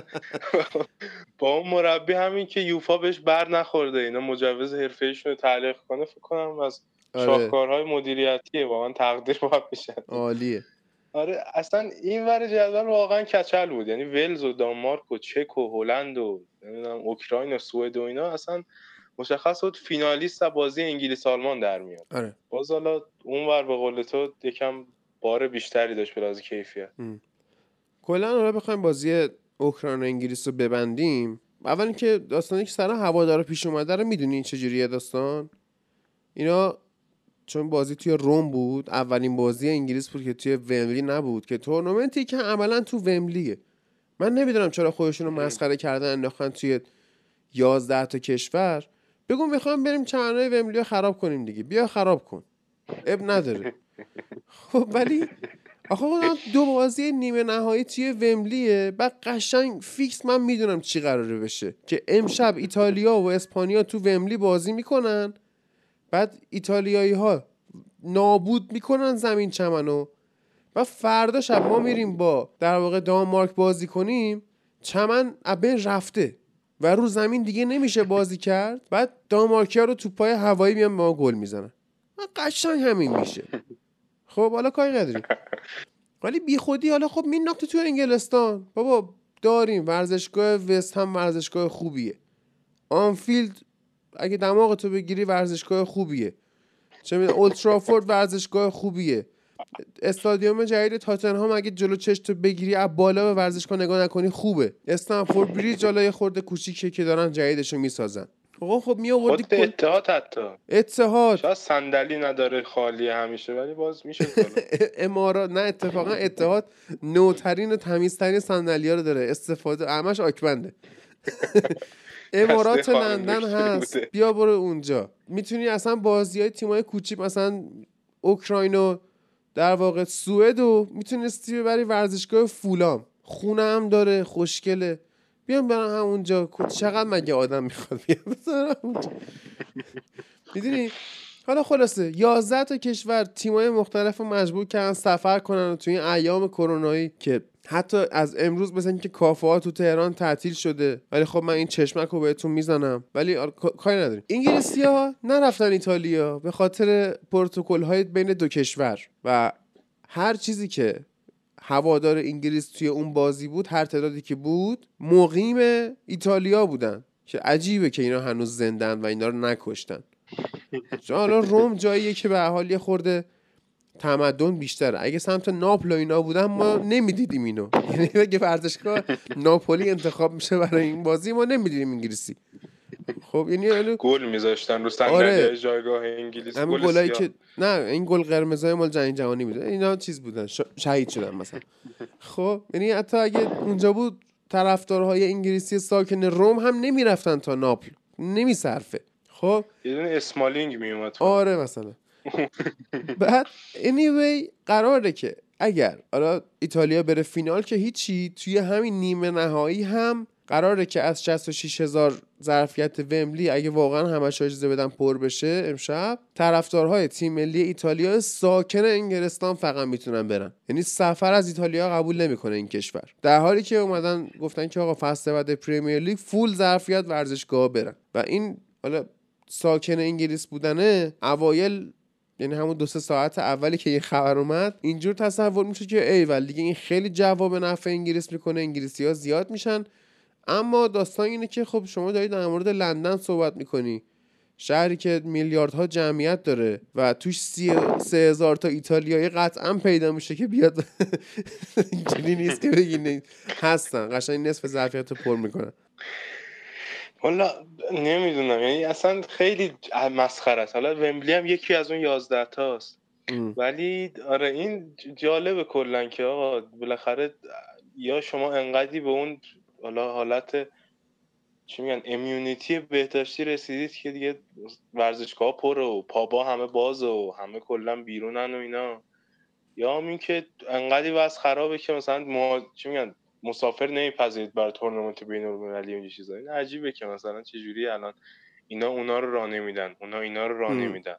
[SPEAKER 2] با اون مربی همین که یوفا بهش بر نخورده. اینا مجوز حرفه رو تعلیق کنه فکر کنم از
[SPEAKER 1] آره.
[SPEAKER 2] شاهکارهای مدیریتیه. واقعا تقدیر باید بشه
[SPEAKER 1] عالیه.
[SPEAKER 2] آره اصلا این ور جدول واقعا کچل بود. یعنی ولز و دانمارک و چک و هلند و نمی‌دونم اوکراین و سوئد و اینا اصلا مشخص بود فینالیست از بازی انگلیس آلمان در میاد.
[SPEAKER 1] آره.
[SPEAKER 2] باز حالا اون ور به قول تو یکم بار بیشتری داشت به لحاظ کیفیت.
[SPEAKER 1] کلا حالا بخوایم بازی اوکراین و انگلیس رو ببندیم. اول اینکه داستانی که سر هوادارا پیش اومده رو می‌دونین چجوریه داستان؟ اینا چون بازی توی روم بود اولین بازی انگلیس بود که توی وملی نبود که تورنمنتی که عملا تو وملیه من نمی‌دونم چرا خودشون رو مسخره کردن انداختن توی 11 تا کشور. بگو می‌خوام بریم چمنهای وملی رو خراب کنیم دیگه. بیا خراب کن. اب نداره. خب ولی آخه خودم دو بازی نیمه نهایی توی وملیه بعد قشنگ فیکس من می‌دونم چی قراره بشه. که امشب ایتالیا و اسپانیا تو وملی بازی می‌کنن. بعد ایتالیایی ها نابود می‌کنن زمین چمنو و فردا شب ما میریم با در واقع دانمارک بازی کنیم چمن بین رفته و رو زمین دیگه نمیشه بازی کرد. بعد دانمارکیا رو تو پای هوایی میان ما گل می‌زنن. و قشنگ همین میشه. خب حالا کاری نداریم. ولی بی خودی حالا خب مینداختی تو انگلستان. بابا داریم. ورزشگاه وست هم ورزشگاه خوبیه. آنفیلد اگه دماغ تو بگیری ورزشگاه خوبیه. چه می‌دونم اولترافورد ورزشگاه خوبیه. استادیوم جدید تاتنهام اگه جلو تو بگیری از بالا به ورزشگاه نگاه نکنی خوبه. استنفورد بریج جلوی یه خورده کوچیکه که دارن جدیدشو می‌سازن. آقا خب می آوردی
[SPEAKER 2] خود اتحاد حتی.
[SPEAKER 1] اتحاد.
[SPEAKER 2] شاید صندلی نداره خالی همیشه ولی باز میشه.
[SPEAKER 1] امارات نه اتفاقا اتحاد نوترین و تمیزترین صندلی رو داره. استفاده همش آکبنده امارات لندن هست.
[SPEAKER 2] بوده.
[SPEAKER 1] بیا برو اونجا. می‌تونی اصلا بازی های تیمای کوچیک مثلا اوکراین و در واقع سوئد و می‌تونستی ببری ورزشگاه فولام. خونه هم داره خوشگله. بیام برم همونجا. چقدر مگه آدم می‌خواد بیا بذارم اونجا. می‌دونی؟ حالا خلاصه 11 تا کشور تیمای مختلف رو مجبور کردن سفر کنن و توی این ایام کرونایی که حتی از امروز مثل اینکه کافه ها تو تهران تعطیل شده ولی خب من این چشمک رو بهتون می‌زنم. ولی کا- کاری نداریم. انگلیسی ها نرفتن ایتالیا به خاطر پروتکل های بین دو کشور و هر چیزی که هوادار انگلیس توی اون بازی بود هر تعدادی که بود مقیم ایتالیا بودن. که عجیبه که اینا هنوز زندن و اینا رو نکشتن. حالا روم جاییه که به حال یه خورده تمدن بیشتره. اگه سمت ناپل و اینا بودن ما نمی‌دیدیم اینو. یعنی اگه ورزشگاه ناپولی انتخاب میشه برای این بازی ما نمی‌دیدیم انگلیسی. خب یعنی
[SPEAKER 2] گل میذاشتن رو
[SPEAKER 1] آره.
[SPEAKER 2] جایگاه انگلیس.
[SPEAKER 1] همین گلایی. که نه این گل قرمزای مال جنگ جهانی بوده. اینا چیز بودن ش- شهید شدن مثلا. خب یعنی حتی اگه اونجا بود طرفدارهای انگلیسی ساکن روم هم نمی‌رفتن تا ناپل. نمیصرفه. خب؟
[SPEAKER 2] یه دونه اسمالینگ میومد
[SPEAKER 1] آره مثلا. بعد anyway قراره که اگر حالا ایتالیا بره فینال که هیچی توی همین نیمه نهایی هم قراره که از 66 هزار ظرفیت وملی اگه واقعا همش اجازه بدن پر بشه امشب طرفدارهای تیم ملی ایتالیا ساکن انگلستان فقط می‌تونن برن. یعنی سفر از ایتالیا قبول نمی‌کنه این کشور. در حالی که اومدن گفتن که آقا فصل بعد پریمیر لیگ فول ظرفیت ورزشگاه برن. و این حالا ساکن انگلیس بودنه اوایل یعنی همون دو سه ساعت اولی که این خبر اومد اینجور تصور میشه که ایول دیگه این خیلی جواب نفع انگلیس می‌کنه انگلیسی ها زیاد میشن. اما داستان اینه که خب شما دارید در مورد لندن صحبت می‌کنی. شهری که میلیاردها جمعیت داره و توش سی سه هزار تا ایتالیایی قطعا پیدا میشه که بیاد. اینجوری نیست که بگی هستن. قشنگ نصف ظرفیت پر می‌کنن.
[SPEAKER 2] والا نمی‌دونم یعنی اصلا خیلی مسخره است. حالا ومبلی هم یکی از اون یازده تاست.
[SPEAKER 1] ام.
[SPEAKER 2] ولی آره این جالبه کلا که آقا بالاخره یا شما انقدی به اون حالا حالت چی میگن امیونیتی بهداشتی رسیدید که دیگه ورزشگاه پر و پابا همه باز و همه کلا بیرونن و اینا. یا هم این که انقدی وضع خرابه که مثلا ما چی میگن مسافر نمیپذیرید برای تورنمنت بین المللی و این چیزا این عجیبه که مثلا چه جوری الان اینا اونا رو راه نمیدن اونا اینا رو راه. نمیدن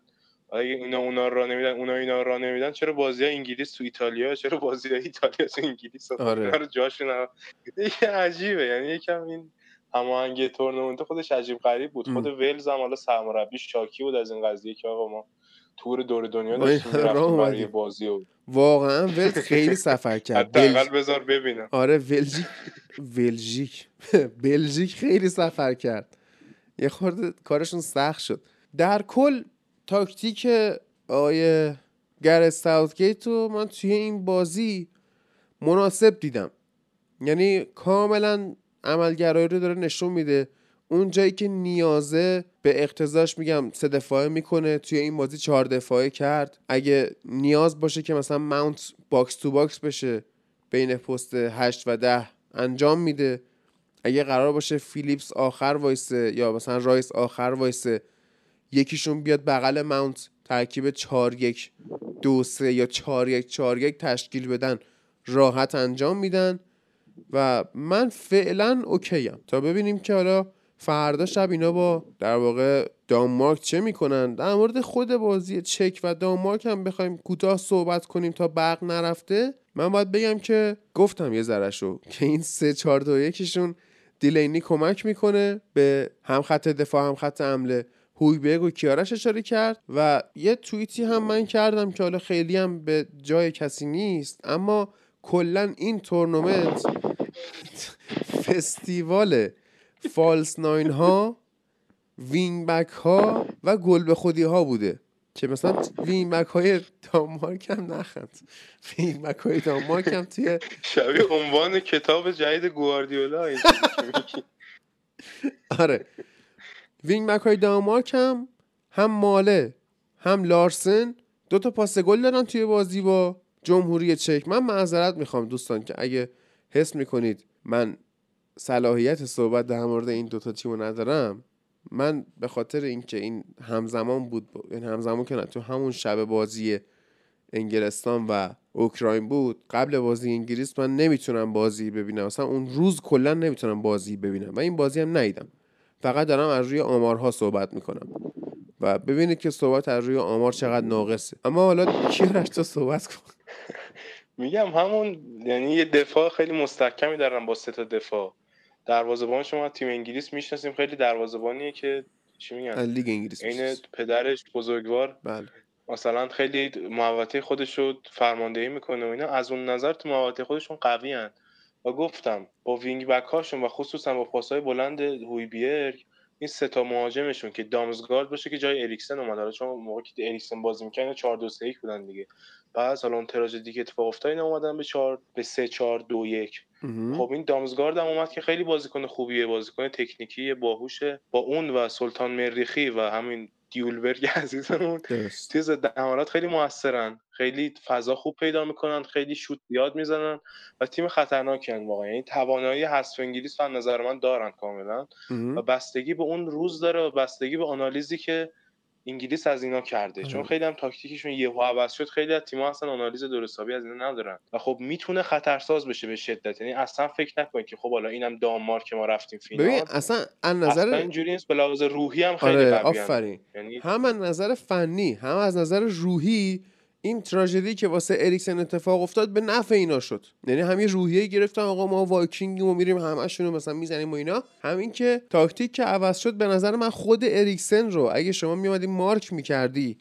[SPEAKER 2] اگه اینا اونا رو راه نمیدن اونا اینا رو راه نمیدن چرا بازی انگلیس تو ایتالیا چرا بازی ایتالیا تو انگلیس
[SPEAKER 1] آره.
[SPEAKER 2] رو جاشون عجیبه یعنی یکم این هماهنگی تورنمنت خودش عجیب غریب بود. خود ولز هم حالا سرمربی شاکی بود از این قضیه که آقا ما تور دور دنیا داشتیم برای بازی و
[SPEAKER 1] واقعا ولز خیلی سفر کرد.
[SPEAKER 2] حداقل بذار ببینم.
[SPEAKER 1] آره ولژیک ولژیک بلژیک خیلی سفر کرد. یه خورده کارشون سخت شد. در کل تاکتیک آقای گر ساوتگیت رو من توی این بازی مناسب دیدم. یعنی کاملا عملگرایی رو داره نشون میده. اون جایی که نیازه به اقتضاش میگم سه دفاعه می‌کنه توی این بازی چهار دفاعه کرد. اگه نیاز باشه که مثلا ماونت box to box بشه بین پست 8 و 10 انجام میده. اگه قرار باشه فیلیپس آخر وایسه یا مثلا رایس آخر وایسه یکیشون بیاد بغل ماونت ترکیب 4 1 2 3 یا 4 1 4 1 تشکیل بدن راحت انجام میدن. و من فعلا اوکیم. تا ببینیم که حالا فردا شب اینا با در واقع دانمارک چه می‌کنن؟ در مورد خود بازی چک و دانمارک هم بخوایم کوتاه صحبت کنیم تا برق نرفته. من باید بگم که گفتم یه ذره شو که این سه چهار دو یکیشون دیلینی کمک می‌کنه به هم خط دفاع هم خط حمله. هویبرگ و کیارش اشاره کرد و یه توییتی هم من کردم که حالا خیلی هم به جای کسی نیست اما کلا این تورنمنت فستیوال false nine ها wing back ها و گل به خودی ها بوده. که مثلا wing back های دانمارک هم نخند. wing back های دانمارک هم توی
[SPEAKER 2] شبیه عنوان کتاب جدید گواردیولا.
[SPEAKER 1] آره wing back های دانمارک هم هم ماله هم لارسن دو تا پاس گل دارن توی بازی با جمهوری چک. من معذرت می‌خوام دوستان که اگه حس می‌کنید من صلاحیت صحبت در مورد این دوتا تیم ندارم. من به خاطر اینکه این همزمان بود با- این همزمان که تو همون شب بازی انگلستان و اوکراین بود قبل بازی انگلیس من نمی‌تونم بازی ببینم. مثلا اون روز کلا نمی‌تونم بازی ببینم و این بازی هم ندیدم. فقط دارم از روی آمارها صحبت می‌کنم. و ببینید که صحبت از روی آمار چقدر ناقصه. اما حالا کیارش تو صحبت کن
[SPEAKER 2] میگم همون یعنی یه دفاع خیلی مستحکمی دارن با سه تا دفاع. دروازه‌بان شما تیم انگلیس می‌شناسیم. خیلی دروازه‌بانیه که چی میگن؟
[SPEAKER 1] لیگ انگلیس
[SPEAKER 2] عین. پدرش بزرگوار.
[SPEAKER 1] بله.
[SPEAKER 2] مثلا خیلی محوطه خودش رو فرماندهی می‌کنه و اینا. از اون نظر تو محوطه خودشون قوی هن. و گفتم با wing back هاشون و خصوصا با پاسهای بلند هویبیرگ این سه تا مهاجمشون که دامزگارد باشه که جای اریکسن اومد حالا چون موقعی که اریکسن بازی می‌کنه 4 2 3 1 بودن دیگه. بعد حالا اون تراژدی که اتفاق افتاد اینا اومدن به 4 به 3 4 2 1
[SPEAKER 1] مهم.
[SPEAKER 2] خب این دامزگارد هم اومد که خیلی بازیکن خوبیه بازیکن تکنیکی باهوشه. با اون و سلطان مریخی و همین دیولبرگ عزیزمون. ضد حملات خیلی موثرن. خیلی فضا خوب پیدا می‌کنن خیلی شوت زیاد می‌زنن و تیم خطرناکی هن واقعا. یعنی توانایی حذف انگلیس و نظر من دارن کاملا. و بستگی به اون روز داره و بستگی به آنالیزی که انگلیس از اینا کرده. چون
[SPEAKER 1] آره.
[SPEAKER 2] خیلی هم تاکتیکشون یهو عوض شد خیلی از تیم‌ها اصلا آنالیز درست حسابی از اینا ندارن. و خب می‌تونه خطرساز بشه به شدت. یعنی اصلا فکر نکنید که خب حالا اینم دانمارک که ما رفتیم
[SPEAKER 1] ببین
[SPEAKER 2] فینال
[SPEAKER 1] اصلا از
[SPEAKER 2] اصلا
[SPEAKER 1] نظر
[SPEAKER 2] اینجوری نیست به لحاظ روحی هم خیلی
[SPEAKER 1] آره
[SPEAKER 2] قوی
[SPEAKER 1] آفرین.
[SPEAKER 2] یعنی
[SPEAKER 1] هم از نظر فنی هم از نظر روحی این تراژدی که واسه اریکسن اتفاق افتاد به نفع اینا شد. یعنی هم یه روحیه گرفتن آقا ما وایکینگیم و میریم همشون رو مثلا می‌زنیم و اینا. همین که تاکتیک که عوض شد به نظر من خود اریکسن رو اگه شما میومدی مارک می‌کردی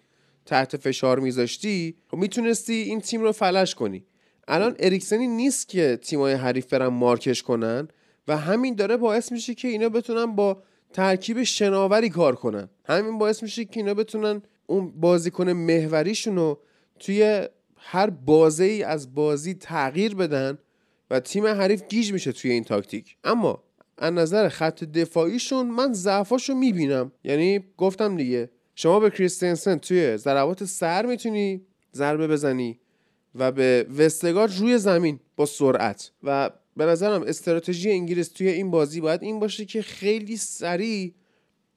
[SPEAKER 1] تحت فشار میذاشتی خب می‌تونستی این تیم رو فلش کنی. الان اریکسنی نیست که تیمای حریف برن مارکش کنن و همین داره باعث میشه که اینا بتونن با ترکیب شناوری کار کنن. همین باعث میشه که اینا بتونن اون بازیکن محوریشون رو توی هر بازه ای از بازی تغییر بدن و تیم حریف گیج میشه توی این تاکتیک. اما از نظر خط دفاعیشون من ضعفاشو می‌بینم. یعنی گفتم دیگه شما به کریستنسن توی ضربات سر می‌تونی ضربه بزنی و به وستگارد روی زمین با سرعت. و به نظرم استراتژی انگلیس توی این بازی باید این باشه که خیلی سریع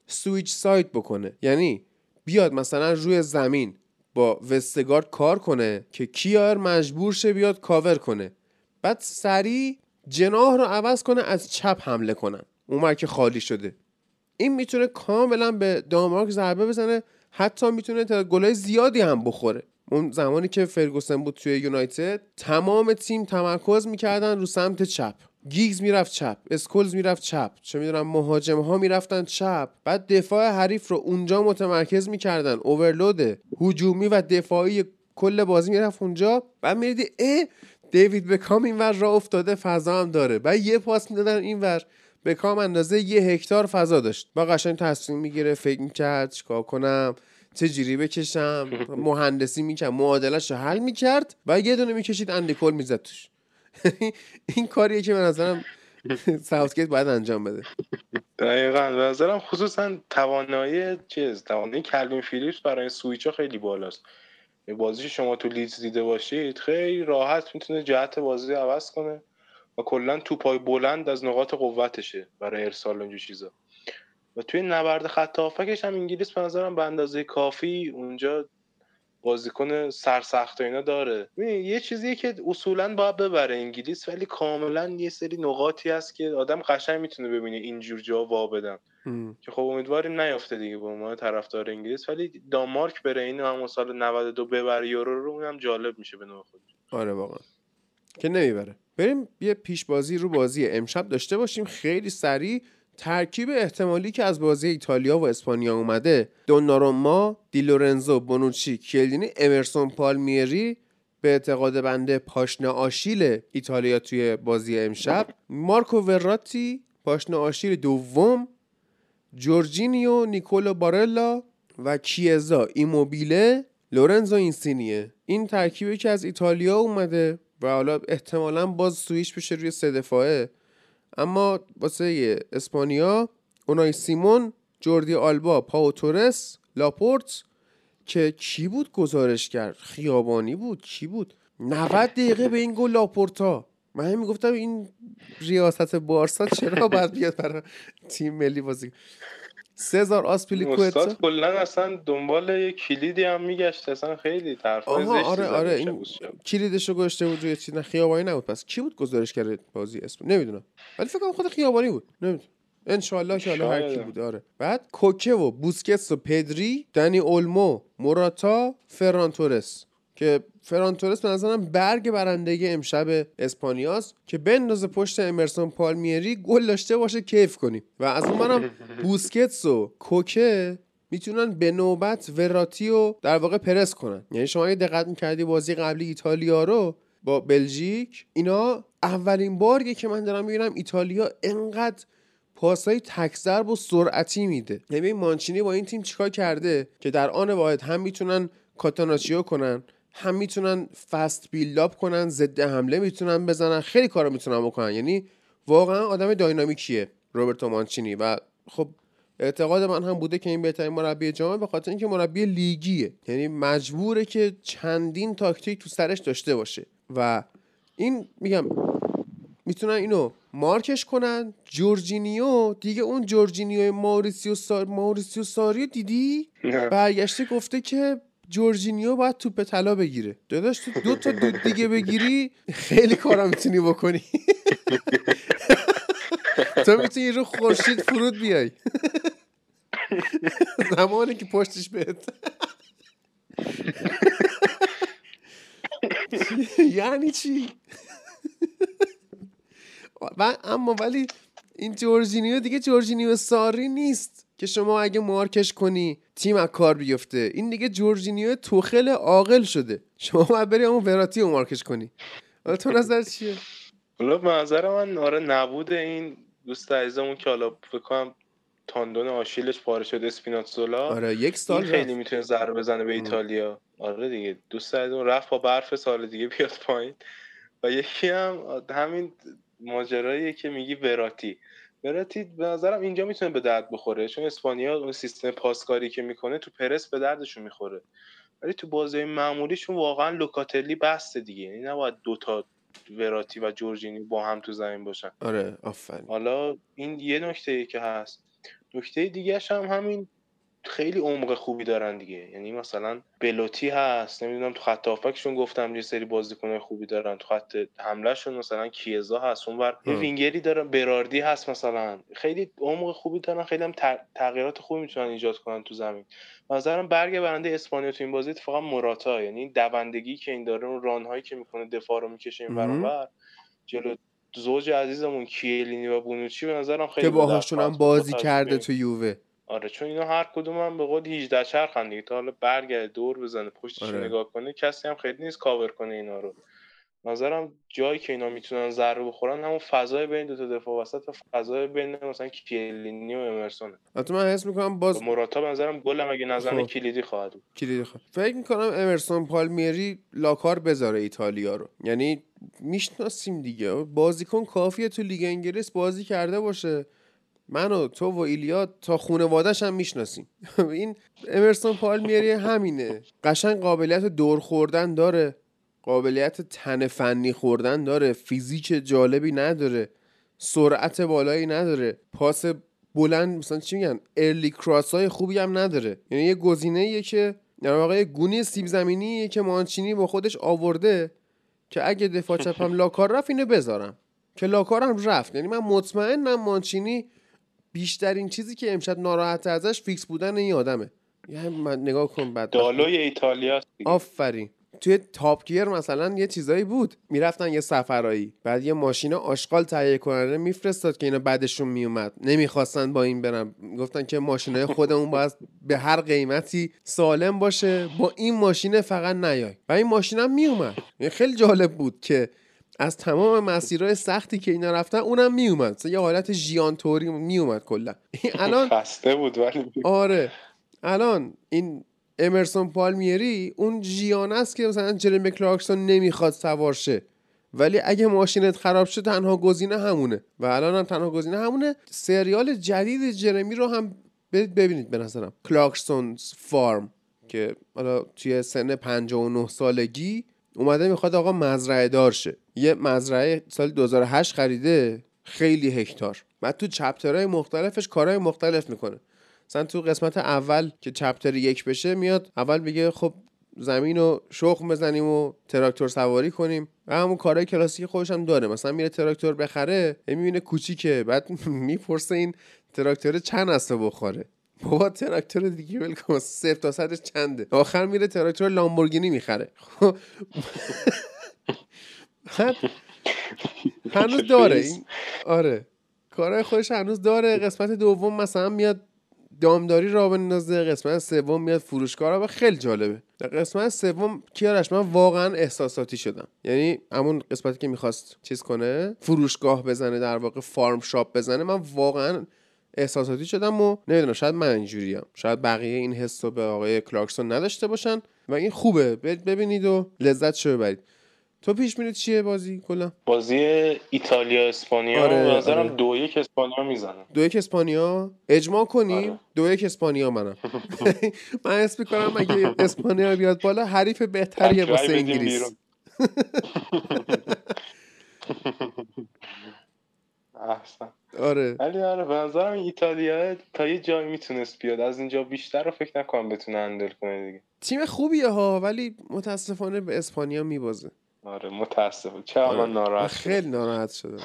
[SPEAKER 1] سویچ سایت بکنه. یعنی بیاد مثلا روی زمین. با وستگارد کار کنه که کیار مجبور شه بیاد کاور کنه. بعد سریع جناح رو عوض کنه از چپ حمله کنن. اون که خالی شده. این می‌تونه کاملا به دانمارک ضربه بزنه. حتی می‌تونه تا گلای زیادی هم بخوره. اون زمانی که فرگوسن بود توی یونایتد تمام تیم تمرکز می‌کردن رو سمت چپ. گیگز می‌رفت چپ اسکولز می‌رفت چپ. چه می‌دونم مهاجم ها می‌رفتن چپ. بعد دفاع حریف رو اونجا متمرکز می‌کردن overload هجومی و دفاعی کل بازی می‌رفت اونجا. بعد می‌دیدی اه دیوید بکام اینور راه افتاده فضا هم داره. بعد یه پاس می‌دادن اینور بکام اندازه یه هکتار فضا داشت. با قشنگ تصمیم می‌گیره فکر می‌کرد چیکار کنم چه جوری بکشم مهندسی می‌کرد معادله‌ش رو حل می‌کرد و یه دونه می‌کشید اندی کول می‌زد توش. این کاریه که به نظرم ساوتگیت باید انجام بده.
[SPEAKER 2] دقیقا. به نظرم خصوصا توانایی چیز توانایی کلوین فیلیپس برای سویچ خیلی بالاست. بازی شما تو لیدز دیده باشید خیلی راحت می‌تونه جهت بازی عوض کنه و کلا توپای بلند از نقاط قوتشه برای ارسال و اینجور چیزا. و توی نبرد خط هم انگلیس به نظرم به اندازه کافی اونجا بازیکن سرسخت و اینا داره. یه چیزیه که اصولا باید ببره انگلیس ولی کاملا یه سری نقاطی هست که آدم قشنگ می‌تونه ببینه اینجور جا وا بدن. که خب امیدواریم نیافته دیگه به عنوان طرفدار انگلیس. ولی دانمارک بره این هم سال 92 ببره یورو رو اونم جالب میشه به نوع خودش.
[SPEAKER 1] آره واقعا. که نمی‌بره. بریم یه پیش بازی رو بازی امشب داشته باشیم. خیلی سریع ترکیب احتمالی که از بازی ایتالیا و اسپانیا اومده دوناروما دیلورنزو بونوچی کیلینی امرسون پالمیری به اعتقاد بنده پاشنه آشیل ایتالیا توی بازی امشب. مارکو وراتی پاشنه آشیل دوم جورجینیو نیکولو بارلا و کیزا ایموبیله لورنزو اینسینیه. این ترکیبی که از ایتالیا اومده و حالا احتمالا باز سویش بشه روی سه دفاعه. اما واسه اسپانیا اونای سیمون جوردی آلبا پاو تورس لاپورت که کی بود گزارش کرد؟ خیابانی بود کی بود؟ 90 دقیقه به این گل لاپورتا. من همین می‌گفتم این ریاست بارسا چرا باید بیاد برای تیم ملی بازی؟ سزار آسپیلیکوتا
[SPEAKER 2] استاد کلا اصلا دنبال یه کلیدی هم میگشت اصلا خیلی طرفای
[SPEAKER 1] آها آره آره این
[SPEAKER 2] و شب.
[SPEAKER 1] کلیدشو گذاشته بود روی چیز خیابانی نبود. پس کی بود گزارش کرده بازی اسم؟ نمی‌دونم. ولی فکر کنم خود خیابانی بود. نمی‌دونم. انشالله که حالا هر کی. بوده آره. بعد کوکه و بوسکتس و پدری دنی اولمو موراتا فران تورس. که فران تورس به نظرم برگ برندگی امشب اسپانیاست که بندازه پشت امرسون پالمیری گل داشته باشه کیف کنیم و از اون برم بوسکتس و کوکه می‌تونن به نوبت وراتی رو در واقع پرس کنن. یعنی شما اگه دقت می‌کردی بازی قبلی ایتالیا رو با بلژیک اینا اولین باریه که من دارم می‌بینم ایتالیا انقدر پاسای تک ضرب و سرعتی میده. یعنی مانچینی با این تیم چیکار کرده که در آن واحد هم می‌تونن کاتاناچیو کنن هم می‌تونن فست بیلداپ کنن ضد حمله می‌تونن بزنن خیلی کارا می‌تونن بکنن. یعنی واقعا آدم داینامیکیه روبرتو مانچینی و خب اعتقاد من هم بوده که این بهترین مربی جامعه به خاطر اینکه مربی لیگیه. یعنی مجبوره که چندین تاکتیک تو سرش داشته باشه. و این میگم می‌تونن اینو مارکش کنن. جورجینیو دیگه اون جورجینیو ماوریسیو سار... ماوریسیو ساریو دیدی. برگشته گفته که جورجینیو باید توپ طلا بگیره. داداش تو دو تا دود دیگه بگیری خیلی کارا می‌تونی بکنی. تو می‌تونی رو خورشید فرود بیای. زمانی که پشتش بهت. یعنی چی؟ اما ولی این جورجینیو دیگه جورجینیو ساری نیست. که شما اگه مارکش کنی تیم از کار بیفته. این دیگه جورجینیو توخل عاقل شده. شما باید بری همون وراتی رو مارکش کنی. حالا تو نظر چیه؟
[SPEAKER 2] حالا به نظر من آره نبود این دوست عزیزمون که حالا فکر کنم تاندون آشیلش پاره شد اسپیناتزولا.
[SPEAKER 1] آره یک سال
[SPEAKER 2] خیلی. می‌تونه ضربه بزنه به ایتالیا. آره دیگه دوست عزیزمون رفت با برف سال دیگه بیاد پایین. و یکی هم همین ماجراییه که میگی وراتی وراتی به نظرم اینجا می‌تونه به درد بخوره. چون اسپانیا اون سیستم پاسکاری که می‌کنه تو پرس به دردشون می‌خوره. ولی تو بازی معمولیشون واقعا لوکاتلی بسته دیگه. یعنی نباید دوتا وراتی و جورجینی با هم تو زمین باشن.
[SPEAKER 1] آره آفرین.
[SPEAKER 2] حالا این یه نکته ای که هست. نکته دیگهش هم همین خیلی عمق خوبی دارن دیگه. یعنی مثلا بلوتی هست نمی‌دونم تو خط هافکشون گفتم یه سری بازیکنای خوبی دارن. تو خط حملهشون مثلا کیزا هست اونور. وینگری دارن براردی هست مثلا. خیلی عمق خوبی دارن خیلی هم تغ- تغییرات خوبی می‌تونن ایجاد کنن تو زمین. نظرم برگ برنده اسپانیا تو این بازی اتفاقا موراتا. یعنی دوندگی که این داره اون رانهایی که می‌کنه دفاع رو می‌کشه این. اونور جلو زوج عزیزمون کیلینی و بونوچی به نظرم خیلی
[SPEAKER 1] که باهاشون هم. بازی کرده تو یووه.
[SPEAKER 2] آره چون اینا هر کدوم هم به قول 18 چرخن دیگه. تا حالا برگرده دور بزنه پشتش
[SPEAKER 1] آره.
[SPEAKER 2] نگاه کنه کسی هم خیلی نیست کاور کنه اینا رو. نظرم جایی که اینا می‌تونن ضربه بخورن همون فضای بین دو تا دفاع وسط و فضای بین مثلا کیلینی و امرسونه
[SPEAKER 1] البته من حس می‌کنم باز
[SPEAKER 2] و موراتا به نظرم گل هم اگه نزنه
[SPEAKER 1] خب.
[SPEAKER 2] کلیدی خواهد بود.
[SPEAKER 1] کلید خواهد. فکر می‌کنم امرسون پالمیری لاکار بذاره ایتالیا رو. یعنی می‌شناسیم دیگه. بازیکن کافیه تو لیگ انگلیس بازی کرده باشه. من و تو و ایلیا تا خانوادش هم می‌شناسیم. این امرسون پالمیری همینه. قشنگ قابلیت دور خوردن داره. قابلیت تن فنی خوردن داره. فیزیک جالبی نداره. سرعت بالایی نداره. پاس بلند مثلا چی میگن ارلی کراس های خوبی هم نداره. یعنی یه گزینه که در واقع یه گونه سیب زمینی که مانچینی با خودش آورده که اگه دفاع چپم لاکار رفت اینو بذارم. که لاکارم رفت. یعنی من مطمئنم مانچینی بیشترین چیزی که امشب ناراحت ازش فیکس بودن این آدمه. یعنی من نگاه کن بعد.
[SPEAKER 2] دالوی ایتالیا
[SPEAKER 1] آفرین. توی تاپ گیر مثلا یه چیزایی بود. می‌رفتن یه سفرایی. بعد یه ماشین آشغال تهیه کننده میفرستاد که اینا بعدشون میومد نمی‌خواستن با این برن. گفتن که ماشینای خودمون باید به هر قیمتی سالم باشه. با این ماشین فقط نیای. و این ماشین هم میومد خیلی جالب بود که از تمام مسیرهای سختی که اینا رفتن اونم میومد. یه حالت ژیان توری میومد کلا. الان
[SPEAKER 2] خسته بود ولی.
[SPEAKER 1] آره. الان این امرسون پالمیری اون ژیان است که مثلا جرمی کلارکسون نمی‌خواد سوار شه. ولی اگه ماشینت خراب شد تنها گزینه همونه. و الان هم تنها گزینه همونه. سریال جدید جرمی رو هم برید ببینید به نظرم. کلارکسون فارم که حالا توی سن 59 سالگی اومده می‌خواد آقا مزرعه دار شه. یه مزرعه سال 2008 خریده خیلی هکتار. بعد تو چپترهای مختلفش کارهای مختلف می‌کنه. مثلا تو قسمت اول که چپتر یک بشه میاد اول بگه خب زمین رو شخم بزنیم و تراکتور سواری کنیم. و همون کارهای کلاسیک خودش هم داره. مثلا میره تراکتور بخره می‌بینه کوچیکه. بعد می‌پرسه این تراکتور چند هسته بخوره. بابا تراکتور دیگه ول کن. صفر تا صدش چنده. آخر میره تراکتور لامبورگینی می‌خره. خب هنوز داره. این آره. کارهای خودش هنوز داره. قسمت دوم مثلا میاد دامداری را بندازه. قسمت سوم میاد فروشگاه و خیلی جالبه. در قسمت سوم کیارش من واقعا احساساتی شدم. یعنی همون قسمتی که می‌خواست چیز کنه فروشگاه بزنه در واقع فارم شاپ بزنه من واقعا احساساتی شدم و نمی‌دونم شاید من اینجوریم. شاید بقیه این حس رو به آقای کلارکسون نداشته باشن و این خوبه. ببینید و لذت شو ببرید. تو پیش میرید چیه بازی کلا؟
[SPEAKER 2] بازی ایتالیا اسپانیا.
[SPEAKER 1] آره،
[SPEAKER 2] به نظرم
[SPEAKER 1] آره.
[SPEAKER 2] دو یک اسپانیا می‌زنن
[SPEAKER 1] دو یک اسپانیا؟ اجماع کنیم؟
[SPEAKER 2] آره.
[SPEAKER 1] دو یک اسپانیا منم. من اسم می‌کنم اگه اسپانیا بیاد بالا حریف بهتریه واسه انگلیس.
[SPEAKER 2] احسن
[SPEAKER 1] آره.
[SPEAKER 2] ولی آره به نظرم ایتالیا تا یه جایی می‌تونست بیاد. از اینجا بیشتر رو فکر نکنم بتونه هندل کنه دیگه.
[SPEAKER 1] تیم خوبیه ها ولی متاسفانه به اسپانیا میبازه.
[SPEAKER 2] آره متاسفم چرا
[SPEAKER 1] آره.
[SPEAKER 2] ناراحت.
[SPEAKER 1] خیلی ناراحت شدم.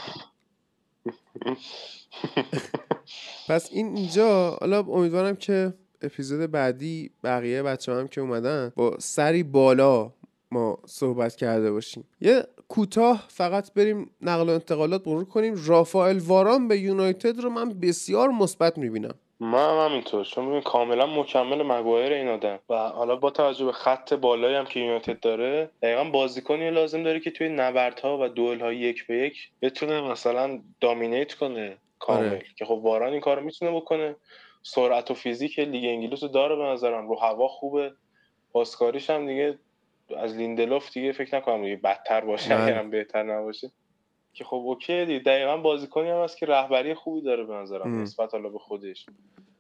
[SPEAKER 1] پس این اینجا حالا امیدوارم که اپیزود بعدی بقیه بچه هم که اومدن با سری بالا ما صحبت کرده باشیم. یه کوتاه فقط بریم نقل و انتقالات مرور کنیم. رافائل واران به یونایتد رو من بسیار مثبت می‌بینم.
[SPEAKER 2] من هم همینطور چون ببین کاملا مکمل مگوایر این آدم. و حالا با توجه به خط بالایی هم که یونایتد داره دقیقا بازیکنی لازم داره که توی نبردها و دوئل یک به یک بتونه مثلا dominate کنه کامل.
[SPEAKER 1] آره.
[SPEAKER 2] که خب واران این کارو می‌تونه بکنه. سرعت و فیزیک لیگ انگلیس رو داره به نظرم. رو هوا خوبه. پاسکاریش هم دیگه از لیندلوف دیگه فکر نکنم دیگه بدتر باشه
[SPEAKER 1] بله.
[SPEAKER 2] اگرم بهتر نباشه. که خب okay دیگه. دقیقا بازیکنی هم هست که رهبری خوبی داره به نظرم. نسبت حالا به خودش.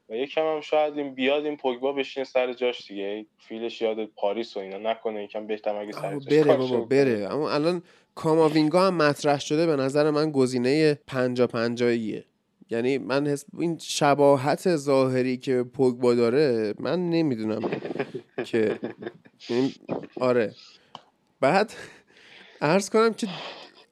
[SPEAKER 2] و یکم هم شاید این بیاد این پوگبا بشینه سر جاش دیگه. فیلش یاد پاریس و اینا نکنه یکم بهتر اگه سر جاش.
[SPEAKER 1] بره بابا بره. اما الان کاماوینگا هم مطرح شده به نظر من گزینه پنجا پنجاییه یعنی من حس این شباهت ظاهری که پوگبا داره من نمی‌دونم که آره. بعد عرض کنم که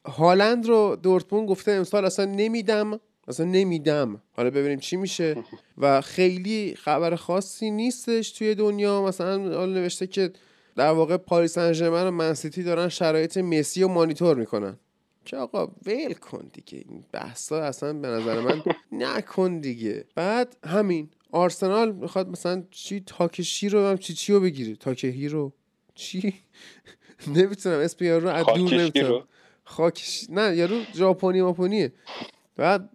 [SPEAKER 1] هالند رو دورتموند گفته امسال اصلا نمیدم اصلا نمیدم. حالا ببینیم چی میشه. و خیلی خبر خاصی نیستش توی دنیا. مثلا حالا نوشته که در واقع پاریس سن و منسیتی دارن شرایط مسی رو مانیتور می‌کنن. که آقا ول کن دیگه. این بحثا اصلا به نظر من نکن دیگه. بعد همین. آرسنال می‌خواد مثلا چی تاکشی رو هم چی چی رو بگیره؟ تاکهی رو. چی؟ نمی‌تونم. اسم یارو رو از دور نمی‌تونم. خاکش نه یارو ژاپنی ماپونیه بعد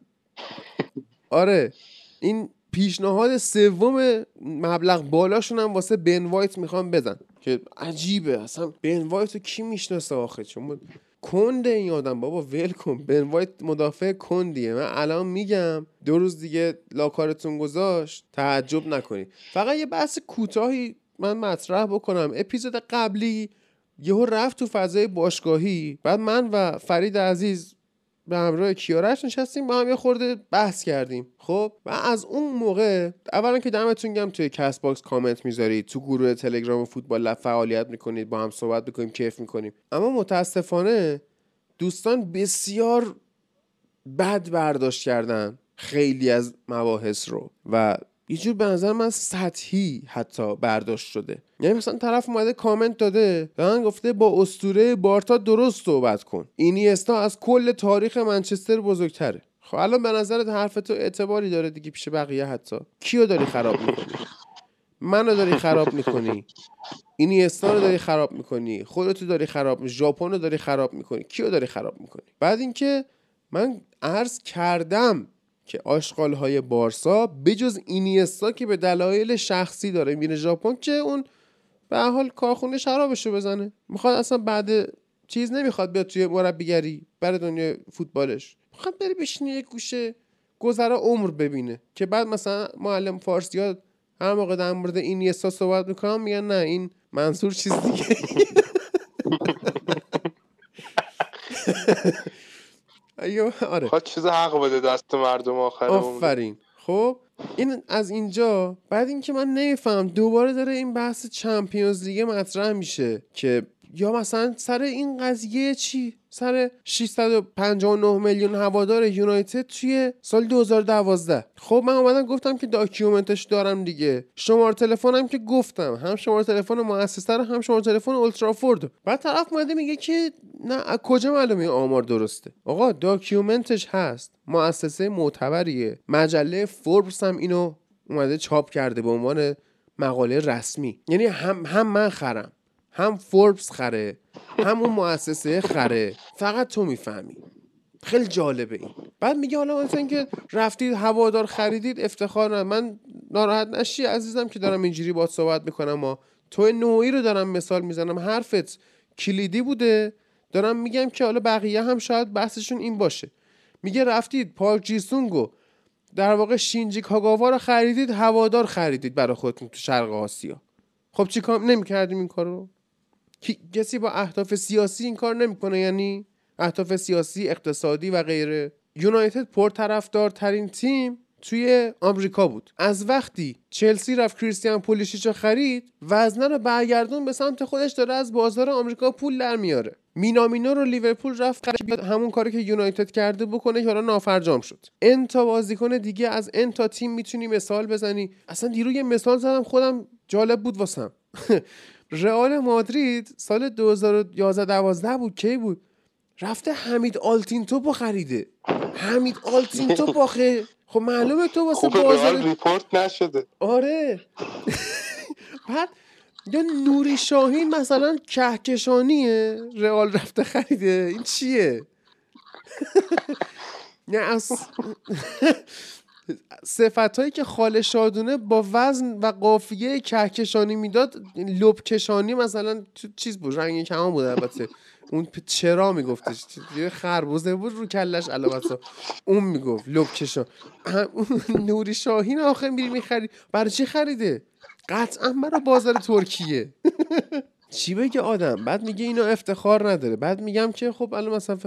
[SPEAKER 1] آره. این پیشنهاد سوم مبلغ بالاشون هم واسه بن وایت می‌خوام بدن. که عجیبه. اصلا بن وایت رو کی می‌شناسه آخه؟ چون کند این آدم بابا ول کن. بن وایت مدافع کندیه. من الان میگم دو روز دیگه لاکارتون گذاشت تعجب نکنید. فقط یه بحث کوتاهی من مطرح بکنم. اپیزود قبلی یهو رفت تو فضای باشگاهی. بعد من و فرید عزیز به همراه کیارش نشستیم با هم یه خورده بحث کردیم. خب و از اون موقع اولا که دمتون گم توی کست باکس کامنت می‌ذارید تو گروه تلگرام فوتبال لب فعالیت می‌کنید با هم صحبت می‌کنیم کیف می‌کنیم. اما متاسفانه دوستان بسیار بد برداشت کردن خیلی از مباحث رو و یه جور به نظر من سطحی حتی برداشت شده. یعنی مثلا طرف اومده کامنت داده به من گفته با اسطوره بارسا درست صحبت کن. اینیستا از کل تاریخ منچستر بزرگتره. خب الان به نظرت حرف تو اعتباری داره دیگه پیش بقیه حتی. کیو داری خراب می‌کنی؟ منو داری خراب می‌کنی؟ اینیستا رو داری خراب می‌کنی؟ خودتو داری خراب ژاپن رو داری خراب می‌کنی؟ کیو داری خراب می‌کنی؟ بعد اینکه من عرض کردم که آشغال های بارسا بجز اینیستا که به دلایل شخصی داره میره ژاپن که اون به حال کارخونه شرابشو بزنه می‌خواد اصلا بعد چیز نمی‌خواد بیاد توی مربیگری برای دنیا فوتبالش می‌خواد بره بشینه یه گوشه گذره عمر ببینه که بعد مثلا معلم فارسی ها هر موقع در مورد اینیستا صحبت می‌کنم میگن نه این منصور چیز دیگه ایو آره.
[SPEAKER 2] خواهد چیز حق بده دست مردم آخر.
[SPEAKER 1] آفرین. خب این از اینجا. بعد اینکه من نمیفهم دوباره داره این بحث چمپیونز لیگ مطرح میشه که یا مثلا سر این قضیه چی؟ سر 659 میلیون هوادار یونایتد توی سال 2012 خب من اومدم گفتم که داکیومنتش دارم دیگه. شماره تلفنم که گفتم. هم شماره تلفن مؤسسه رو هم شماره تلفن اولترافورد بعد طرف اومده میگه که نه از کجا معلومه آمار درسته؟ آقا document ش هست. مؤسسه معتبریه. مجله فوربس هم اینو اومده چاپ کرده به عنوان مقاله رسمی. یعنی هم هم من خرم. هم فوربس خره هم اون مؤسسه خره. فقط تو می‌فهمی. خیلی جالبه این. بعد میگه حالا مثلا که رفتید هوادار خریدید افتخار نه. من ناراحت نشی عزیزم که دارم اینجوری باهات صحبت می‌کنم ما تو نوعی رو دارم مثال می‌زنم. حرفت کلیدی بوده. دارم میگم که حالا بقیه هم شاید بحثشون این باشه. میگه رفتید پارک جیسونگو در واقع شینجی کاگاوا رو خریدید هوادار خریدید برای خودتون تو شرق آسیا. خب چی کار نمی‌کردیم این کارو؟ کسی با اهداف سیاسی این کار نمی‌کنه یعنی اهداف سیاسی اقتصادی و غیره. یونایتد پرطرفدارترین تیم توی آمریکا بود. از وقتی چلسی رفت کریستیان پولیشیچ رو خرید وزنه رو برگردون به سمت خودش داره از بازار آمریکا پول در میاره. مینامینو رو لیورپول رفت خرید همون کاری که یونایتد کرده بکنه که حالا نافرجام شد. انتا بازیکن دیگه از انتا تیم می‌تونی مثال بزنی. اصلا دیرو یه مثال زدم خودم جالب بود واسم. رئال مادرید سال 2011 12 بود کی بود؟ رفته حمید آلتین توپو خریده. حمید آلتین توپ آخه خب معلومه تو واسه بازار
[SPEAKER 2] ریپورت نشده.
[SPEAKER 1] آره. بعد یا نوری شاهین مثلا کهکشانیه. رئال رفته خریده. این چیه؟ نه از صفت هایی که خال شادونه با وزن و قافیه کهکشانی می‌داد لب کشانی مثلا چیز بود رنگ کمان بود البته. اون چرا میگفتش؟ یه خربوزه بود رو کلش علامت اون می‌گفت لب کشان نوری شاهین آخه میری می‌خری. برای چی خریده؟ قطعا برای بازار ترکیه. چی بگه آدم؟ بعد میگه اینو افتخار نداره. بعد میگم که خب الان مثلا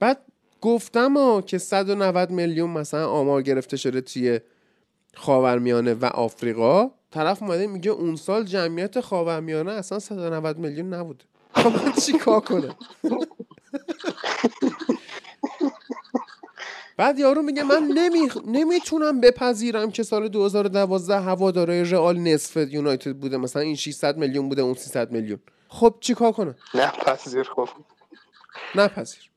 [SPEAKER 1] بعد گفتم ها که 190 میلیون مثلا آمار گرفته شده توی خاورمیانه و آفریقا. طرف اومده میگه اون سال جمعیت خاورمیانه اصلا 190 میلیون نبوده خب من چی کار کنم؟ بعد یارو میگه من نمی... نمی‌تونم بپذیرم که سال 2012 هوادارای رئال نصف یونایتد بوده. مثلا این 600 میلیون بوده اون 300 میلیون. خب چی کار کنم؟
[SPEAKER 2] نه پذیر خب.
[SPEAKER 1] نپذیر.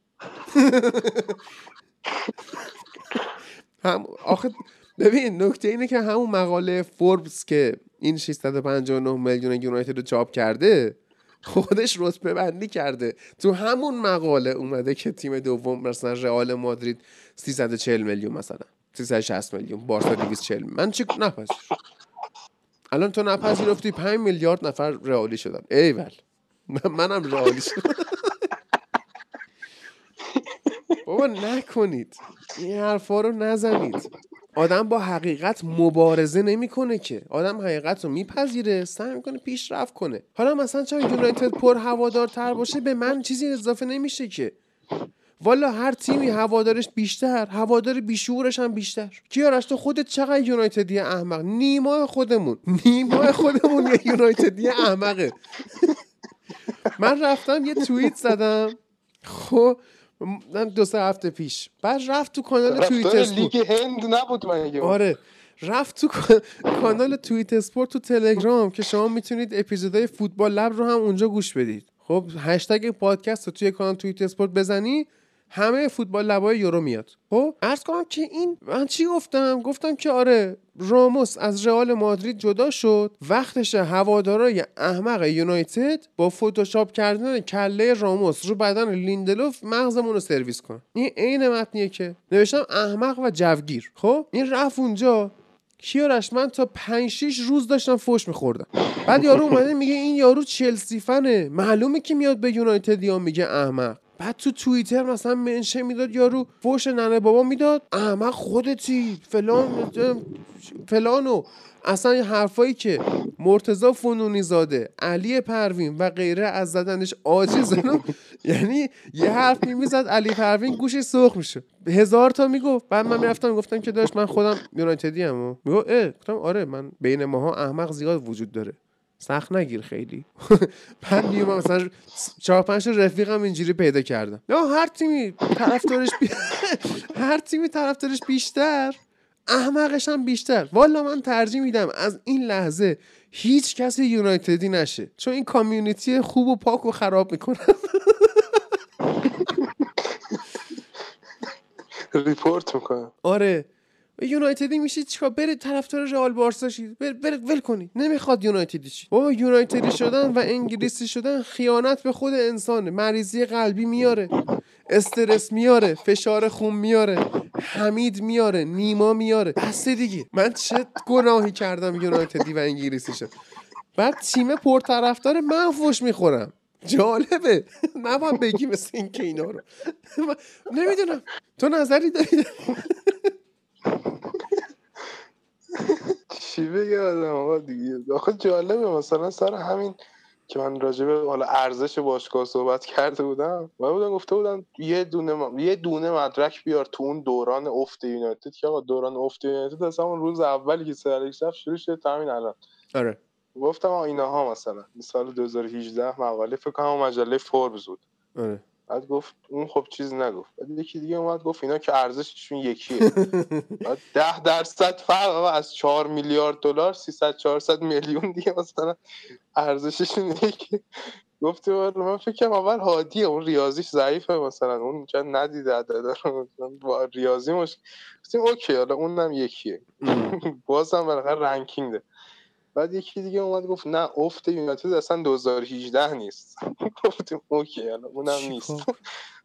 [SPEAKER 1] هم آخه ببین نکته اینه که همون مقاله فوربس که این 659 میلیون یونایتد رو چاپ کرده خودش رتبه بندی کرده. تو همون مقاله اومده که تیم دوم مثلا رئال مادرید 340 میلیون مثلا 360 میلیون بارسا 240 من چی نپذیر الان تو نپذیرفتی 5 میلیارد نفر رئالی شدن. ایول. من- منم رئالی شدم. بابا نکنید. این حرفا رو نزنید. آدم با حقیقت مبارزه نمی‌کنه که. آدم حقیقت رو میپذیره سعی می‌کنه پیشرفت کنه. حالا مثلا چون یونایتد پر هوادارتر باشه به من چیزی اضافه نمیشه که. والا هر تیمی هوادارش بیشتر هوادار بیشعورش هم بیشتر. کیارش تو خودت چقدر یونایتدی احمق؟ نیما خودمون. نیما خودمون یه یونایتدی احمقه. من رفتم یه توییت زدم. خب دو سه هفته پیش. بعد رفت تو کانال توییت
[SPEAKER 2] لیگ هند نبود مگه؟
[SPEAKER 1] آره. رفت تو کا- کانال توییت اسپورت تو تلگرام که شما می‌تونید اپیزودهای فوتبال لب رو هم اونجا گوش بدید. خب هشتگ پادکست رو توی کانال توییت اسپورت بزنی همه فوتبال لبای یورو میاد. خب عرض کنم که این من چی گفتم؟ گفتم که آره راموس از رئال مادرید جدا شد. وقتش هوادارای احمق یونایتد با فتوشاپ کردن کله راموس رو بدن لیندلوف مغزمون رو سرویس کنن. این عین متنیه که نوشتم احمق و جوگیر. خب؟ این رفت اونجا. کیارش من تا 5 6 روز داشتم فوش میخوردم. بعد یارو اومده میگه این یارو چلسی فنه. معلومه که میاد به یونایتد یا میگه احمق. بعد تو توییتر مثلا منشه می‌داد یارو فوش ننه بابا می‌داد احمق خودتی فلان فلانو. اصلا حرفایی که مرتزا فنونی زاده علی پروین و غیره از زدنش عاجزن یعنی یه حرفی می‌زد علی پروین گوشش سرخ میشه هزار تا می‌گفت. بعد من می‌رفتم می‌گفتم که داشت من خودم یونایتدی ام می‌گفت اه گفتم آره من بین ماها احمق زیاد وجود داره. سخت نگیر خیلی. بعد میومم مثلا چهار پنج تا رفیقم اینجوری پیدا کردم. یا هر تیمی طرفدارش بی... هر تیمی طرفدارش بیشتر احمقش هم بیشتر. والا من ترجیح میدم از این لحظه هیچ کسی یونایتدی نشه. چون این کامیونیتی خوب و پاک و خراب می‌کنه.
[SPEAKER 2] ریپورت می‌کنم.
[SPEAKER 1] آره. یونایتدی میشید چیکار؟ برید طرفدار رئال بارسا شید بر- برید ول کنید نمی‌خواد یونایتدی شید بابا یونایتدی شدن و انگلیسی شدن خیانت به خود انسانه. مریضی قلبی میاره. استرس میاره. فشار خون میاره. حمید میاره. نیما میاره. بسته دیگه. من چه گناهی کردم یونایتدی و انگلیسی شد. بعد تیم پرطرفدار من فوش می‌خورم. جالبه. نباید بگی مثل این که اینا رو. نمی‌دونم. تو نظری داری؟
[SPEAKER 2] چی بگه آدم؟ آقا دیگه. آخه جالبه. مثلا سر همین که من راجع به حالا ارزش باشگاه صحبت کرده بودم من بودم گفته بودم یه دونه م- یه دونه مدرک بیار تو اون دوران افت یونایتد. که آقا دوران افت یونایتد از همون روز اولی که سرش رفت شروع شده تا همین الان.
[SPEAKER 1] آره.
[SPEAKER 2] گفتم آقا اینها مثلا. سال 2018 مقاله فکر کنم مجله فوربس بود.
[SPEAKER 1] آره.
[SPEAKER 2] بعد گفت اون خب چیز نگفت. بعد یکی دیگه اومد گفت اینا که ارزششون یکیه. بعد ده درصد فرق از 4 میلیارد دلار 300 400 میلیون دیگه مثلا ارزششون یکی والا من فکر کنم اول هادیه اون ریاضیش ضعیفه مثلا. اون چند ندیده مثلا با ریاضی مش گفتیم اوکی حالا اونم یکیه. بازم بالاخره رنکینگ ده بعد یکی دیگه اومد گفت نه افت یونایتد اصلا 2018 نیست. گفتیم اوکی حالا اونم
[SPEAKER 1] چی
[SPEAKER 2] نیست.
[SPEAKER 1] کار؟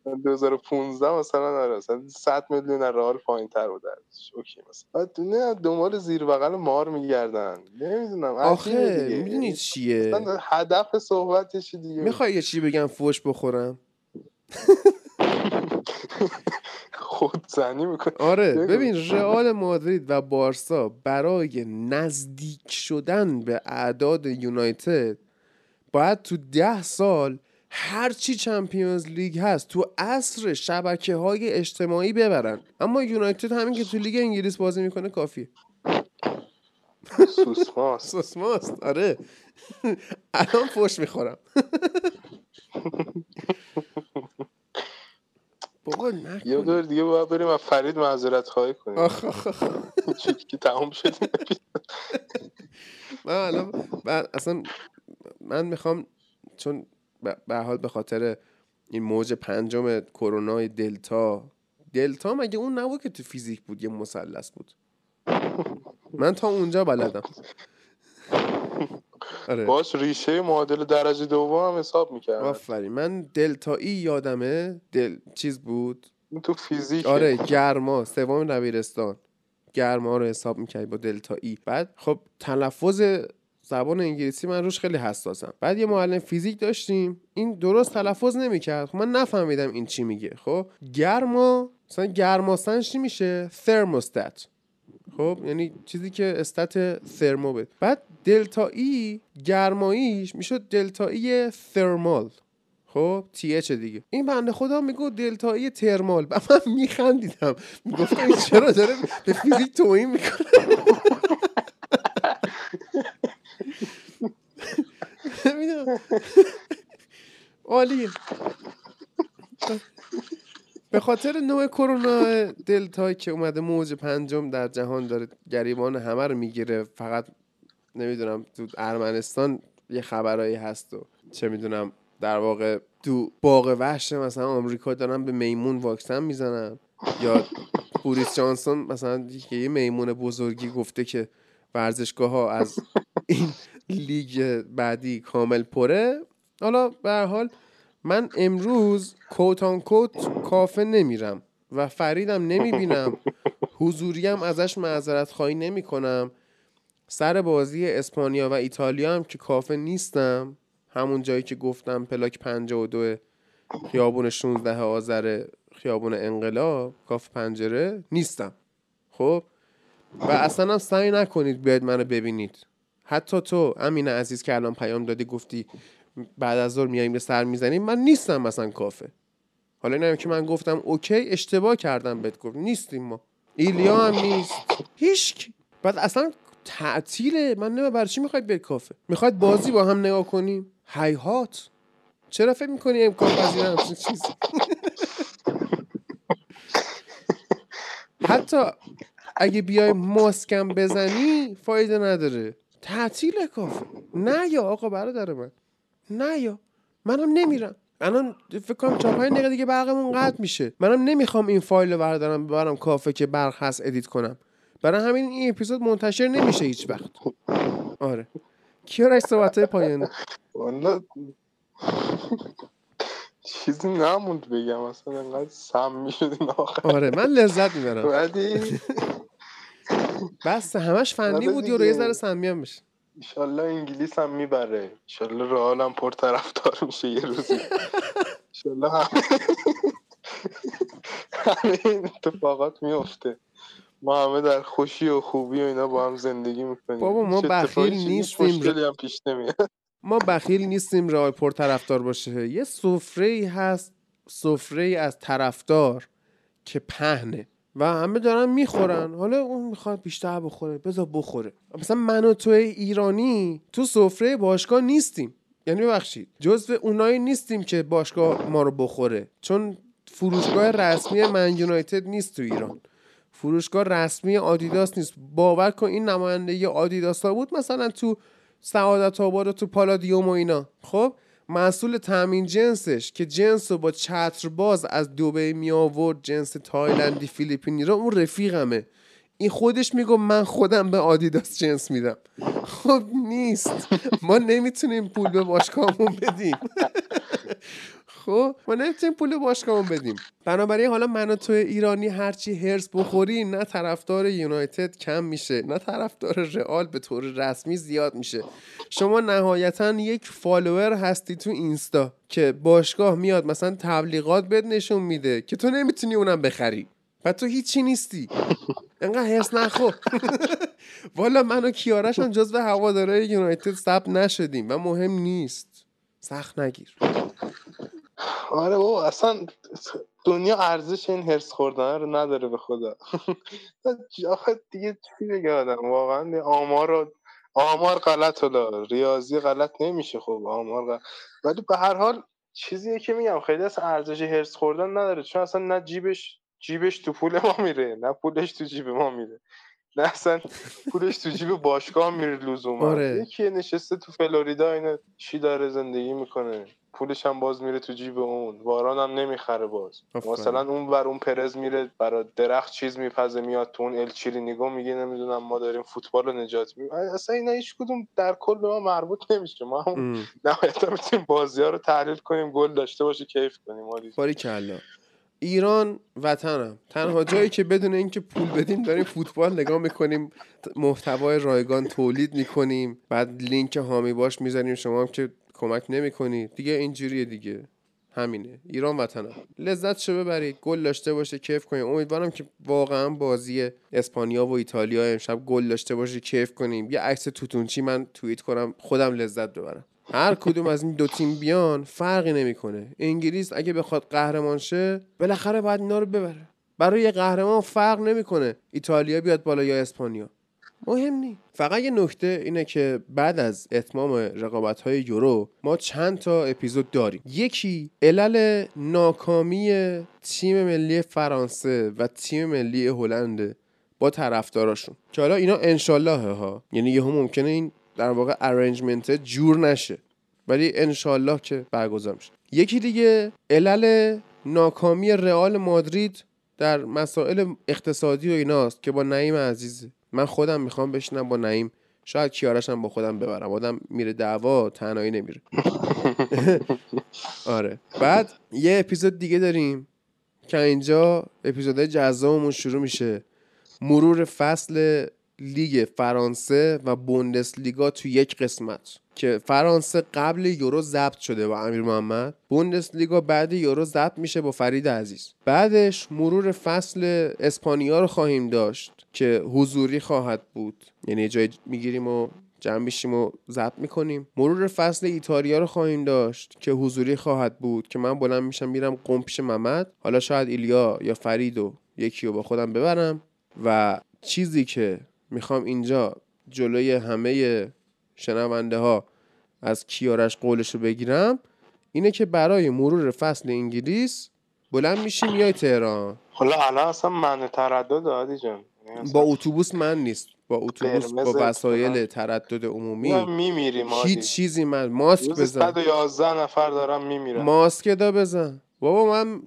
[SPEAKER 2] 2015 مثلا آره مثلا 100 میلیون از رئال پایین‌تر بود. اوکی مثلا. بعد نه دنبال زیر بغل مار میگردن. نمی‌دونم
[SPEAKER 1] آخه می‌دونی چیه؟
[SPEAKER 2] هدف صحبتش دیگه
[SPEAKER 1] می‌خوای یه چی بگم فوش بخورم؟
[SPEAKER 2] خودزنی می‌کنه.
[SPEAKER 1] آره. ببین رئال مادرید و بارسا برای نزدیک شدن به اعداد یونایتد باید تو ده سال هر چی چمپیونز لیگ هست تو عصر شبکه های اجتماعی ببرن. اما یونایتد همین که تو لیگ انگلیس بازی می‌کنه کافیه.
[SPEAKER 2] سوسماست
[SPEAKER 1] سوسماست آره. الان فوش می‌خورم. بابا
[SPEAKER 2] یه
[SPEAKER 1] نکن
[SPEAKER 2] دور دیگه باید بریم و فرید معذرت خواهی کنیم. که تموم شد
[SPEAKER 1] من الان اصلا من می‌خوام چون به حال به خاطر این موج پنجم کرونا دلتا دلتا مگه اون نبود که تو فیزیک بود یه مثلث بود؟ من تا اونجا بلدم. آره.
[SPEAKER 2] باش ریشه معادل درجه دوم هم حساب می‌کرد
[SPEAKER 1] آفرین. من دلتایی یادمه. دل چیز بود؟
[SPEAKER 2] این تو فیزیک.
[SPEAKER 1] آره گرما. سوم دبیرستان. گرما رو حساب می‌کردی با دلتا ای بعد خب تلفظ زبان انگلیسی من روش خیلی حساسم. بعد یه معلم فیزیک داشتیم. این درست تلفظ نمی‌کرد. خب من نفهمیدم این چی میگه. خب؟ گرما مثلا گرماسن چی میشه؟ ترموستات خب یعنی چیزی که استات ترمو بده بعد دلتا ای گرماییش می‌شد دلتا ای ترمال. خب تی اچ دیگه. این بنده خدا میگو دلتا ای ترمال. و من میخندیدم. می‌گفتم این چرا داره به فیزیک توهین می‌کنه؟ عالیه به خاطر نوع کرونا دلتا که اومده موج پنجم در جهان داره گریبان همه رو می‌گیره. فقط نمی‌دونم تو ارمنستان یه خبرایی هست و چه می‌دونم در واقع تو باغ وحش مثلا آمریکا دارن به میمون واکسن می‌زنن. یا بوریس جانسون مثلا یه میمون بزرگی گفته که ورزشگاه ها از این لیگ بعدی کامل پره. حالا به هر حال من امروز کوتان کوت کافه نمیرم و فریدم نمی‌بینم. حضوریم ازش معذرت خواهی نمی کنم سر بازی اسپانیا و ایتالیا هم که کافه نیستم همون جایی که گفتم پلاک 52 خیابون 16 آذر خیابون انقلاب کافه پنجره نیستم. خب؟ و اصلا سعی نکنید بیاید منو ببینید. حتی تو امین عزیز که الان پیام دادی گفتی بعد از ظهر میایم به سر می‌زنیم من نیستم مثلا کافه. حالا اینم که من گفتم اوکی اشتباه کردم بهت گفت. نیستیم ما. ایلیا هم نیست. هیچ. بعد اصلا تعطیله من نمی‌دونم برای چی می‌خواید بیاید کافه. می‌خواید بازی با هم نگاه کنیم؟ هیهات. چرا فکر می‌کنی امکان پذیر همچین چیزی؟ حتی اگه بیای ماسکم بزنی فایده نداره. تعطیل کافه. نه یا آقا برادر من. نه یا. منم نمیرم. الان فکر کنم چهار پنج دقیقه دیگه برقمون قطع میشه. منم نمی‌خوام این فایل رو بردارم ببرم کافه که برق هست ادیت کنم. برای همین این اپیزود منتشر نمیشه هیچ وقت. آره. کیارش صحبت های پایانی؟
[SPEAKER 2] والا چیزی نموند بگم اصلا انقدر سم می‌شد آخر.
[SPEAKER 1] آره من لذت می‌برم.
[SPEAKER 2] ولی
[SPEAKER 1] بس همش فنی رو یه. ذره سمی هم بشه.
[SPEAKER 2] ایشالله انگلیس هم می‌بره. ایشالله رئال هم پرطرفدار میشه یه روزی. ایشالله همه همه این اتفاقات میفته. ما همه در خوشی و خوبی و اینا با هم زندگی می‌کنیم.
[SPEAKER 1] بابا، ما بخیل نیستیم.
[SPEAKER 2] هم پیش نمیاد.
[SPEAKER 1] ما بخیل نیستیم رئال پر طرفدار باشه. یه سفره ای هست سفره ای از طرفدار که پهنه. و همه دارن می‌خورن. حالا اون می‌خواد بیشتر بخوره. بذار بخوره. مثلا من و تو ایرانی تو سفره باشگاه نیستیم. یعنی ببخشید. جزو اونایی نیستیم که باشگاه ما رو بخوره. چون فروشگاه رسمی من یونایتد نیست تو ایران. فروشگاه رسمی آدیداس نیست. باور کن این نمایندگی آدیداس ها بود مثلا تو سعادت آباد و تو پالادیوم و اینا. خب؟ مسئول تامین جنسش که جنس رو با چتر باز از دوبه می آورد جنس تایلندی فیلیپینی رو. اون رفیقمه. این خودش میگو من خودم به آدیداس جنس میدم. خب نیست. ما نمی‌تونیم پول به باشگاهمون بدیم. خب ما نمی‌تونیم پول باشگاهمون بدیم. بنابراین حالا من و تو ایرانی هرچی هرس بخوری نه طرفدار یونایتد کم میشه نه طرفدار رئال به طور رسمی زیاد میشه. شما نهایتا یک فالوور هستی تو اینستا که باشگاه میاد مثلا تبلیغات بهت نشون میده که تو نمی‌تونی اونم بخری و تو هیچی نیستی. انقدر هرس نخور. والا من و کیارش هم جزو هوادارهای یونایتد ثبت نشدیم و مهم نیست. سخت نگیر.
[SPEAKER 2] آره بابا اصلا دنیا ارزش این هرس خوردن رو نداره به خدا. آخه دیگه چی بگه آدم؟ واقعا آمار آمار غلط حالا ریاضی غلط نمیشه خب آمار غلط. ولی به هر حال چیزیه که میگم خیلی اصلا ارزش هرس خوردن نداره. چون اصلا نه جیبش جیبش تو پول ما میره نه پولش تو جیب ما میره. نه اصلا پولش تو جیب باشگاه میره لزوما.
[SPEAKER 1] آره.
[SPEAKER 2] یکی نشسته تو فلوریدا اینه چی داره زندگی می‌کنه؟ پولش هم باز میره تو جیب اون. واران هم نمی‌خره باز.
[SPEAKER 1] آفرین.
[SPEAKER 2] مثلا اون بر اون پرز میره برای درخت چیز میپزه میاد تو اون الچیری نگاه میگه نمی‌دونم ما داریم فوتبال رو نجات میدیم اصلا اینا هیچ کدوم در کل به ما مربوط نمیشه. ما هم. نهایتا می‌تونیم بازی ها رو تحلیل کنیم گل داشته باشه کیف کنیم.
[SPEAKER 1] باری کلا. ایران وطنم. تنها جایی که بدون اینکه پول بدیم داریم فوتبال نگاه می‌کنیم. محتوای رایگان تولید می‌کنیم. بعد لینک هامی باش می‌زنیم شما هم که کمک نمی‌کنید دیگه اینجوریه دیگه. همینه. ایران وطنم. لذت شو ببرید گل داشته باشه کیف کنیم امیدوارم که واقعا بازی اسپانیا و ایتالیا امشب گل داشته باشه کیف کنیم. یه عکس توتونچی من توییت کنم خودم لذت ببرم. هر کدوم از این دو تیم بیان فرقی نمی‌کنه. انگلیس اگه بخواد قهرمان شه بالاخره باید اینا رو ببره. برای قهرمان فرق نمی‌کنه. ایتالیا بیاد بالا یا اسپانیا. مهم نی فقط یه نکته اینه که بعد از اتمام رقابت های یورو ما چند تا اپیزود داریم. یکی علل ناکامی تیم ملی فرانسه و تیم ملی هلند با طرفداراشون. که حالا اینا انشالله ها. یعنی یهو ممکنه این در واقع ارنجمنت جور نشه. ولی انشالله که برگزار میشه. یکی دیگه علل ناکامی رئال مادرید در مسائل اقتصادی و ایناست که با نعیم عزیزه من خودم می‌خوام بشینم با نعیم. شاید کیارشم با خودم ببرم. آدم میره دعوا تنهایی نمیره. آره. بعد یه اپیزود دیگه داریم که اینجا اپیزودهای جذابمون شروع میشه. مرور فصل لیگ فرانسه و بوندس لیگا تو یک قسمت که فرانسه قبل یورو ضبط شده با امیر محمد بوندس لیگا بعد یورو ضبط میشه با فرید عزیز. بعدش مرور فصل اسپانیا رو خواهیم داشت که حضوری خواهد بود. یعنی جای می‌گیریم و جمع میشیم و ضبط می‌کنیم. مرور فصل ایتالیا رو خواهیم داشت که حضوری خواهد بود که من بلند میشم میرم قم پیش محمد. حالا شاید ایلیا یا فرید و یکی رو با خودم ببرم و چیزی که می‌خوام اینجا جلوی همه شنونده ها از کیارش قولش رو بگیرم. اینه که برای مرور فصل انگلیس بلند میشیم میای تهران.
[SPEAKER 2] حالا الان اصلا من تردد عادی جان. یعنی
[SPEAKER 1] با اتوبوس من نیست. با اتوبوس با وسایل. تردد عمومی.
[SPEAKER 2] میمیریم
[SPEAKER 1] هیچ چیزی من. ماسک بزن.
[SPEAKER 2] 111 نفر دارم میمیرم
[SPEAKER 1] ماسک دا بزن. بابا من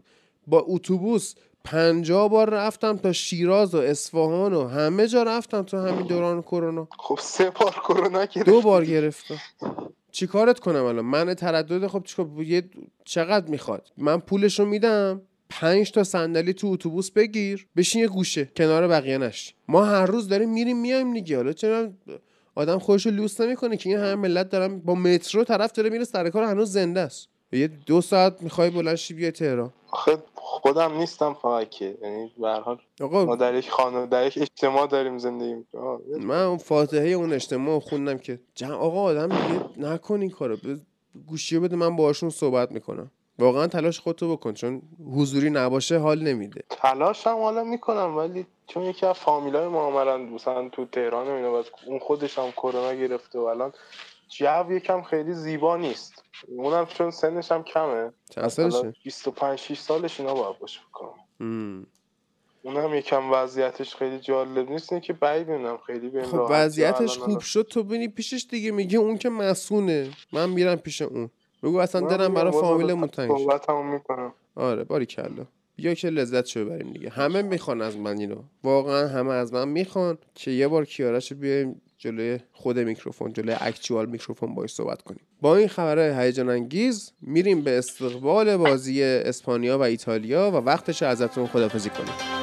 [SPEAKER 1] با اتوبوس پنجاه بار رفتم تا شیراز و اصفهان و همه جا رفتم تو همین دوران کرونا.
[SPEAKER 2] خب سه بار کرونا گرفت
[SPEAKER 1] دو بار گرفتم. چی کارت کنم الان؟ من تردد خب چیکار یه چقدر می‌خواد؟ من پولش رو میدم. پنج تا صندلی تو اتوبوس بگیر. بشین یه گوشه. کنار بقیه نش. ما هر روز داریم میریم میایم دیگه. حالا چرا آدم خودش رو لوس نمی‌کنه که؟ این همه ملت دارن با مترو طرف داره میره سر کار هنوز زنده است. یه دو ساعت می‌خوای بلند شی بیای تهران.
[SPEAKER 2] آخه خودم نیستم فقط که. یعنی به هر حال ما
[SPEAKER 1] آقا
[SPEAKER 2] در یک خانه در یک اجتماع داریم زندگی می‌کنیم.
[SPEAKER 1] من اون فاتحه اون اجتماع خوندم که جمع آقا آدم دیگه نکن این کارو. ب- گوشی بده من باهاشون صحبت می‌کنم. واقعا تلاش خودتو بکن چون حضوری نباشه حال نمیده.
[SPEAKER 2] تلاش هم حالا می‌کنم ولی چون یکی از فامیلای ما مثلا تو تهران و اینا اون خودش هم کرونا گرفته و الان جو یکم خیلی زیبا نیست. اونم چون سنش هم کمه.
[SPEAKER 1] چند سالشه؟
[SPEAKER 2] 25 6 سالش اینا باید باشه بکنم. اونم یکم وضعیتش خیلی جالب نیست. اینه که بعید می‌دونم خیلی به
[SPEAKER 1] خب وضعیتش خوب شد تو بینی پیشش دیگه میگه اون که مسونه من میرم پیش اون. بگو اصلا دلم برای
[SPEAKER 2] باز
[SPEAKER 1] فامیلمون
[SPEAKER 2] الان
[SPEAKER 1] تنگ شد.
[SPEAKER 2] صحبتمو می‌کنم.
[SPEAKER 1] آره باری کلا. بیا که لذت شو ببریم دیگه. همه می‌خوان از من اینو. واقعا همه از من می‌خوان که یه بار کیارش رو بیایم جلوی خود میکروفون جلوی اکچوال میکروفون باش صحبت کنیم. با این خبرهای هیجان انگیز میریم به استقبال بازی اسپانیا و ایتالیا و وقتش ازتون خدافزی کنیم.